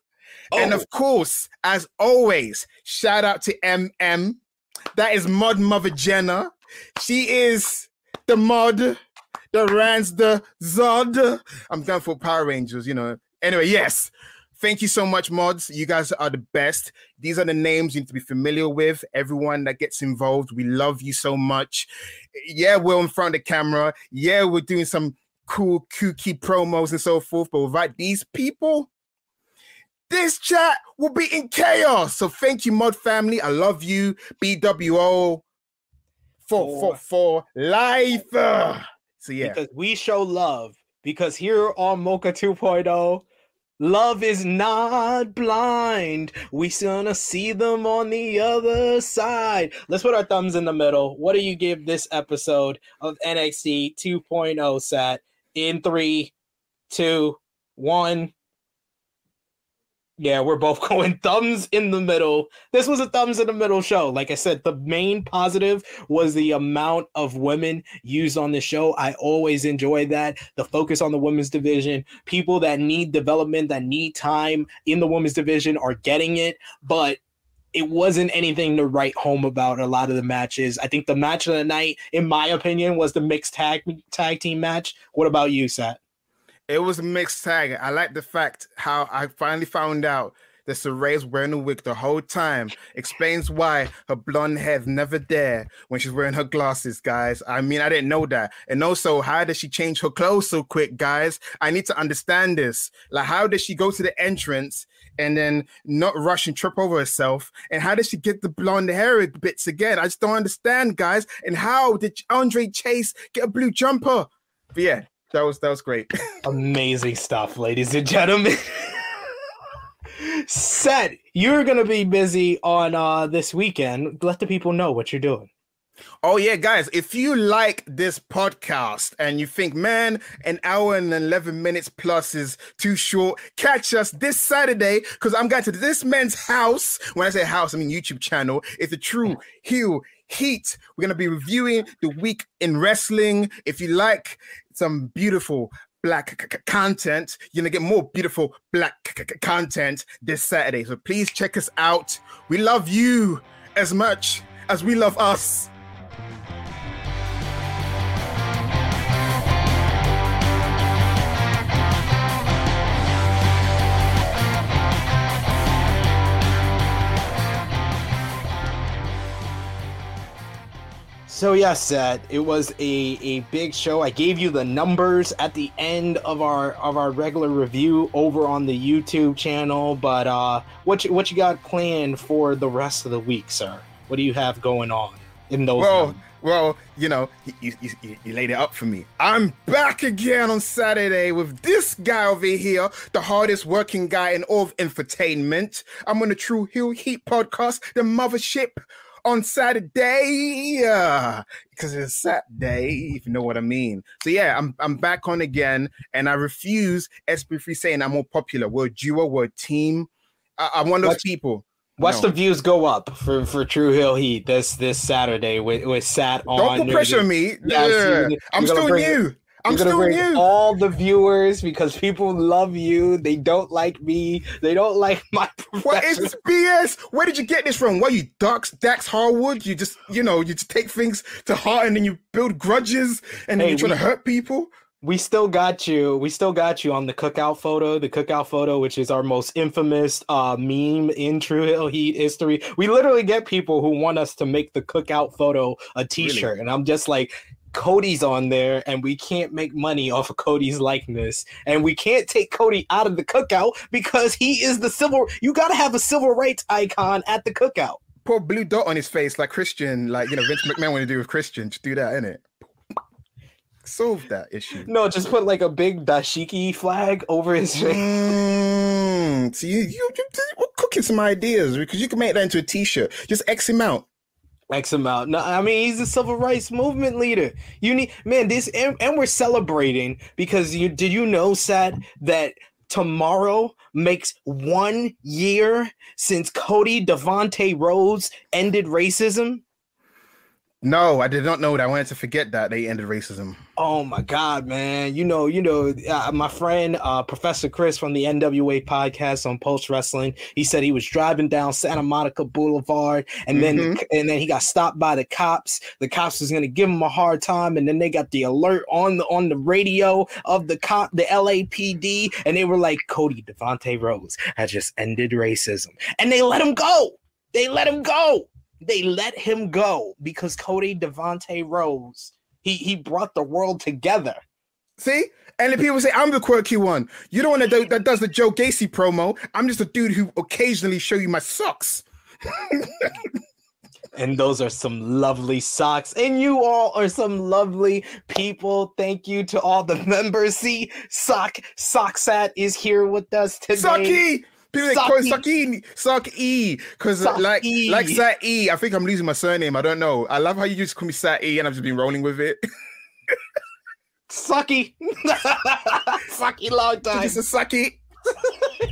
Oh. And of course, as always, shout out to MM. That is Mod Mother Jenna. She is the mod the runs the Zod. I'm going for Power Rangers, you know. Anyway, yes. Thank you so much, mods. You guys are the best. These are the names you need to be familiar with. Everyone that gets involved, we love you so much. Yeah, we're in front of the camera. Yeah, we're doing some cool, kooky promos and so forth. But without these people, this chat will be in chaos. So thank you, mod family. I love you. BWO 444 life. So yeah. Because we show love. Because here on Mocha 2.0, Love is not blind. We gonna see them on the other side. Let's put our thumbs in the middle. What do you give this episode of NXT 2.0 set in three, two, one? Yeah, we're both going thumbs in the middle. This was a thumbs in the middle show. Like I said, the main positive was the amount of women used on the show. I always enjoy that. The focus on the women's division. People that need development, that need time in the women's division are getting it, but it wasn't anything to write home about a lot of the matches. I think the match of the night, in my opinion, was the mixed tag tag team match. What about you, Sat? It was a mixed tag. I like the fact how I finally found out that Sarai's wearing a wig the whole time. Explains why her blonde hair's never there when she's wearing her glasses, guys. I mean, I didn't know that. And also, how does she change her clothes so quick, guys? I need to understand this. Like, how does she go to the entrance and then not rush and trip over herself? And how does she get the blonde hair bits again? I just don't understand, guys. And how did Andre Chase get a blue jumper? But yeah, that was that was great. Amazing stuff, ladies and gentlemen. Set, you're gonna be busy on uh this weekend. Let the people know what you're doing. Oh yeah, guys! If you like this podcast and you think, man, an hour and eleven minutes plus is too short, catch us this Saturday because I'm going to this man's house. When I say house, I mean YouTube channel. It's a true heel heat. We're gonna be reviewing the week in wrestling. If you like some beautiful black content. You're gonna get more beautiful black content this Saturday. So please check us out. We love you as much as we love us. So yes, Seth, it was a, a big show. I gave you the numbers at the end of our of our regular review over on the YouTube channel. But uh, what you, what you got planned for the rest of the week, sir? What do you have going on in those? Well, numbers? well, you know, you, you, you, you laid it up for me. I'm back again on Saturday with this guy over here, the hardest working guy in all of entertainment. I'm on the True Heel Heat podcast, the mothership, on Saturday. Uh, because it's Saturday, if you know what I mean. So yeah, I'm I'm back on again, and I refuse SP3 saying I'm more popular. We're a duo, we're a team. I, I'm one of those people. Watch No. the views go up for, for True Heel Heat this this Saturday with with Sat on. Don't put pressure on me. Yeah. you're- I'm you're still new. I'm You're gonna still bring new. all the viewers because people love you. They don't like me. They don't like my What is this BS? Where did you get this from? What you Dax Dax Harwood? You just you know you just take things to heart and then you build grudges and then Hey, you try to hurt people. we still got you. We still got you on the cookout photo. The cookout photo, which is our most infamous uh, meme in True Heel Heat history. We literally get people who want us to make the cookout photo a T-shirt, and I'm just like. Cody's on there, and we can't make money off of Cody's likeness, and we can't take Cody out of the cookout because he is the civil. You got to have a civil rights icon at the cookout. A blue dot on his face like Christian, like you know Vince McMahon want to do with Christian. Just do that, in it. Solve that issue. No, just put like a big dashiki flag over his face. Mm, so you, you, you we're cooking some ideas because you can make that into a t-shirt. Just X him out. X amount. No, I mean he's a civil rights movement leader. You need man, this and, and we're celebrating because you did you know, Sad, that tomorrow makes one year since Cody Devontae Rhodes ended racism? No, I did not know that. I wanted to forget that they ended racism. Oh my God, man! You know, you know, uh, my friend uh, Professor Chris from the NWA podcast on Post Wrestling. He said he was driving down Santa Monica Boulevard, and then Mhm. and then he got stopped by the cops. The cops was gonna give him a hard time, and then they got the alert on the on the radio of the cop, the LAPD, and they were like, Cody Devontae Rhodes has just ended racism, and they let him go. They let him go. They let him go because Cody Devontae Rhodes he he brought the world together. See? And then people say, I'm the quirky one. You're the one that, do- that does the Joe Gacy promo. I'm just a dude who occasionally show you my socks. And those are some lovely socks. And you all are some lovely people. Thank you to all the members. See, Sock Socksat is here with us today. Sucky! People they call it Sucky. Sucky, Suck E, because like like Sat E. I think I'm losing my surname. I don't know. I love how you just call me Sat E, and I've just been rolling with it. Sucky. Sucky long time. Just a Sucky.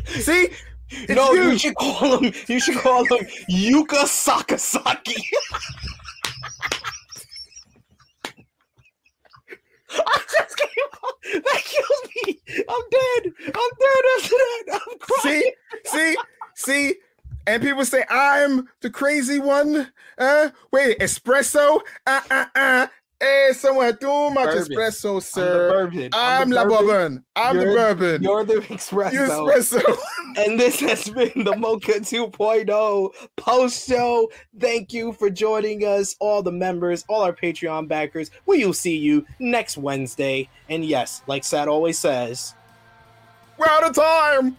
See? It's no, you. you. should call him you should call him Yuka Sakazaki. I just came that kills me. I'm dead. I'm dead after that. I'm crying. See, see, see, and people say I'm the crazy one. Uh, wait, espresso. Uh, uh, uh. Hey, someone too much Bourbon. espresso, I'm the sir. bourbon. I'm, the la bourbon. I'm the You're- bourbon. You're the espresso. You espresso. espresso. And this has been the Mocha 2.0 post show. Thank you for joining us, all the members, all our Patreon backers. We will see you next Wednesday. And yes, like Sad always says, We're out of time.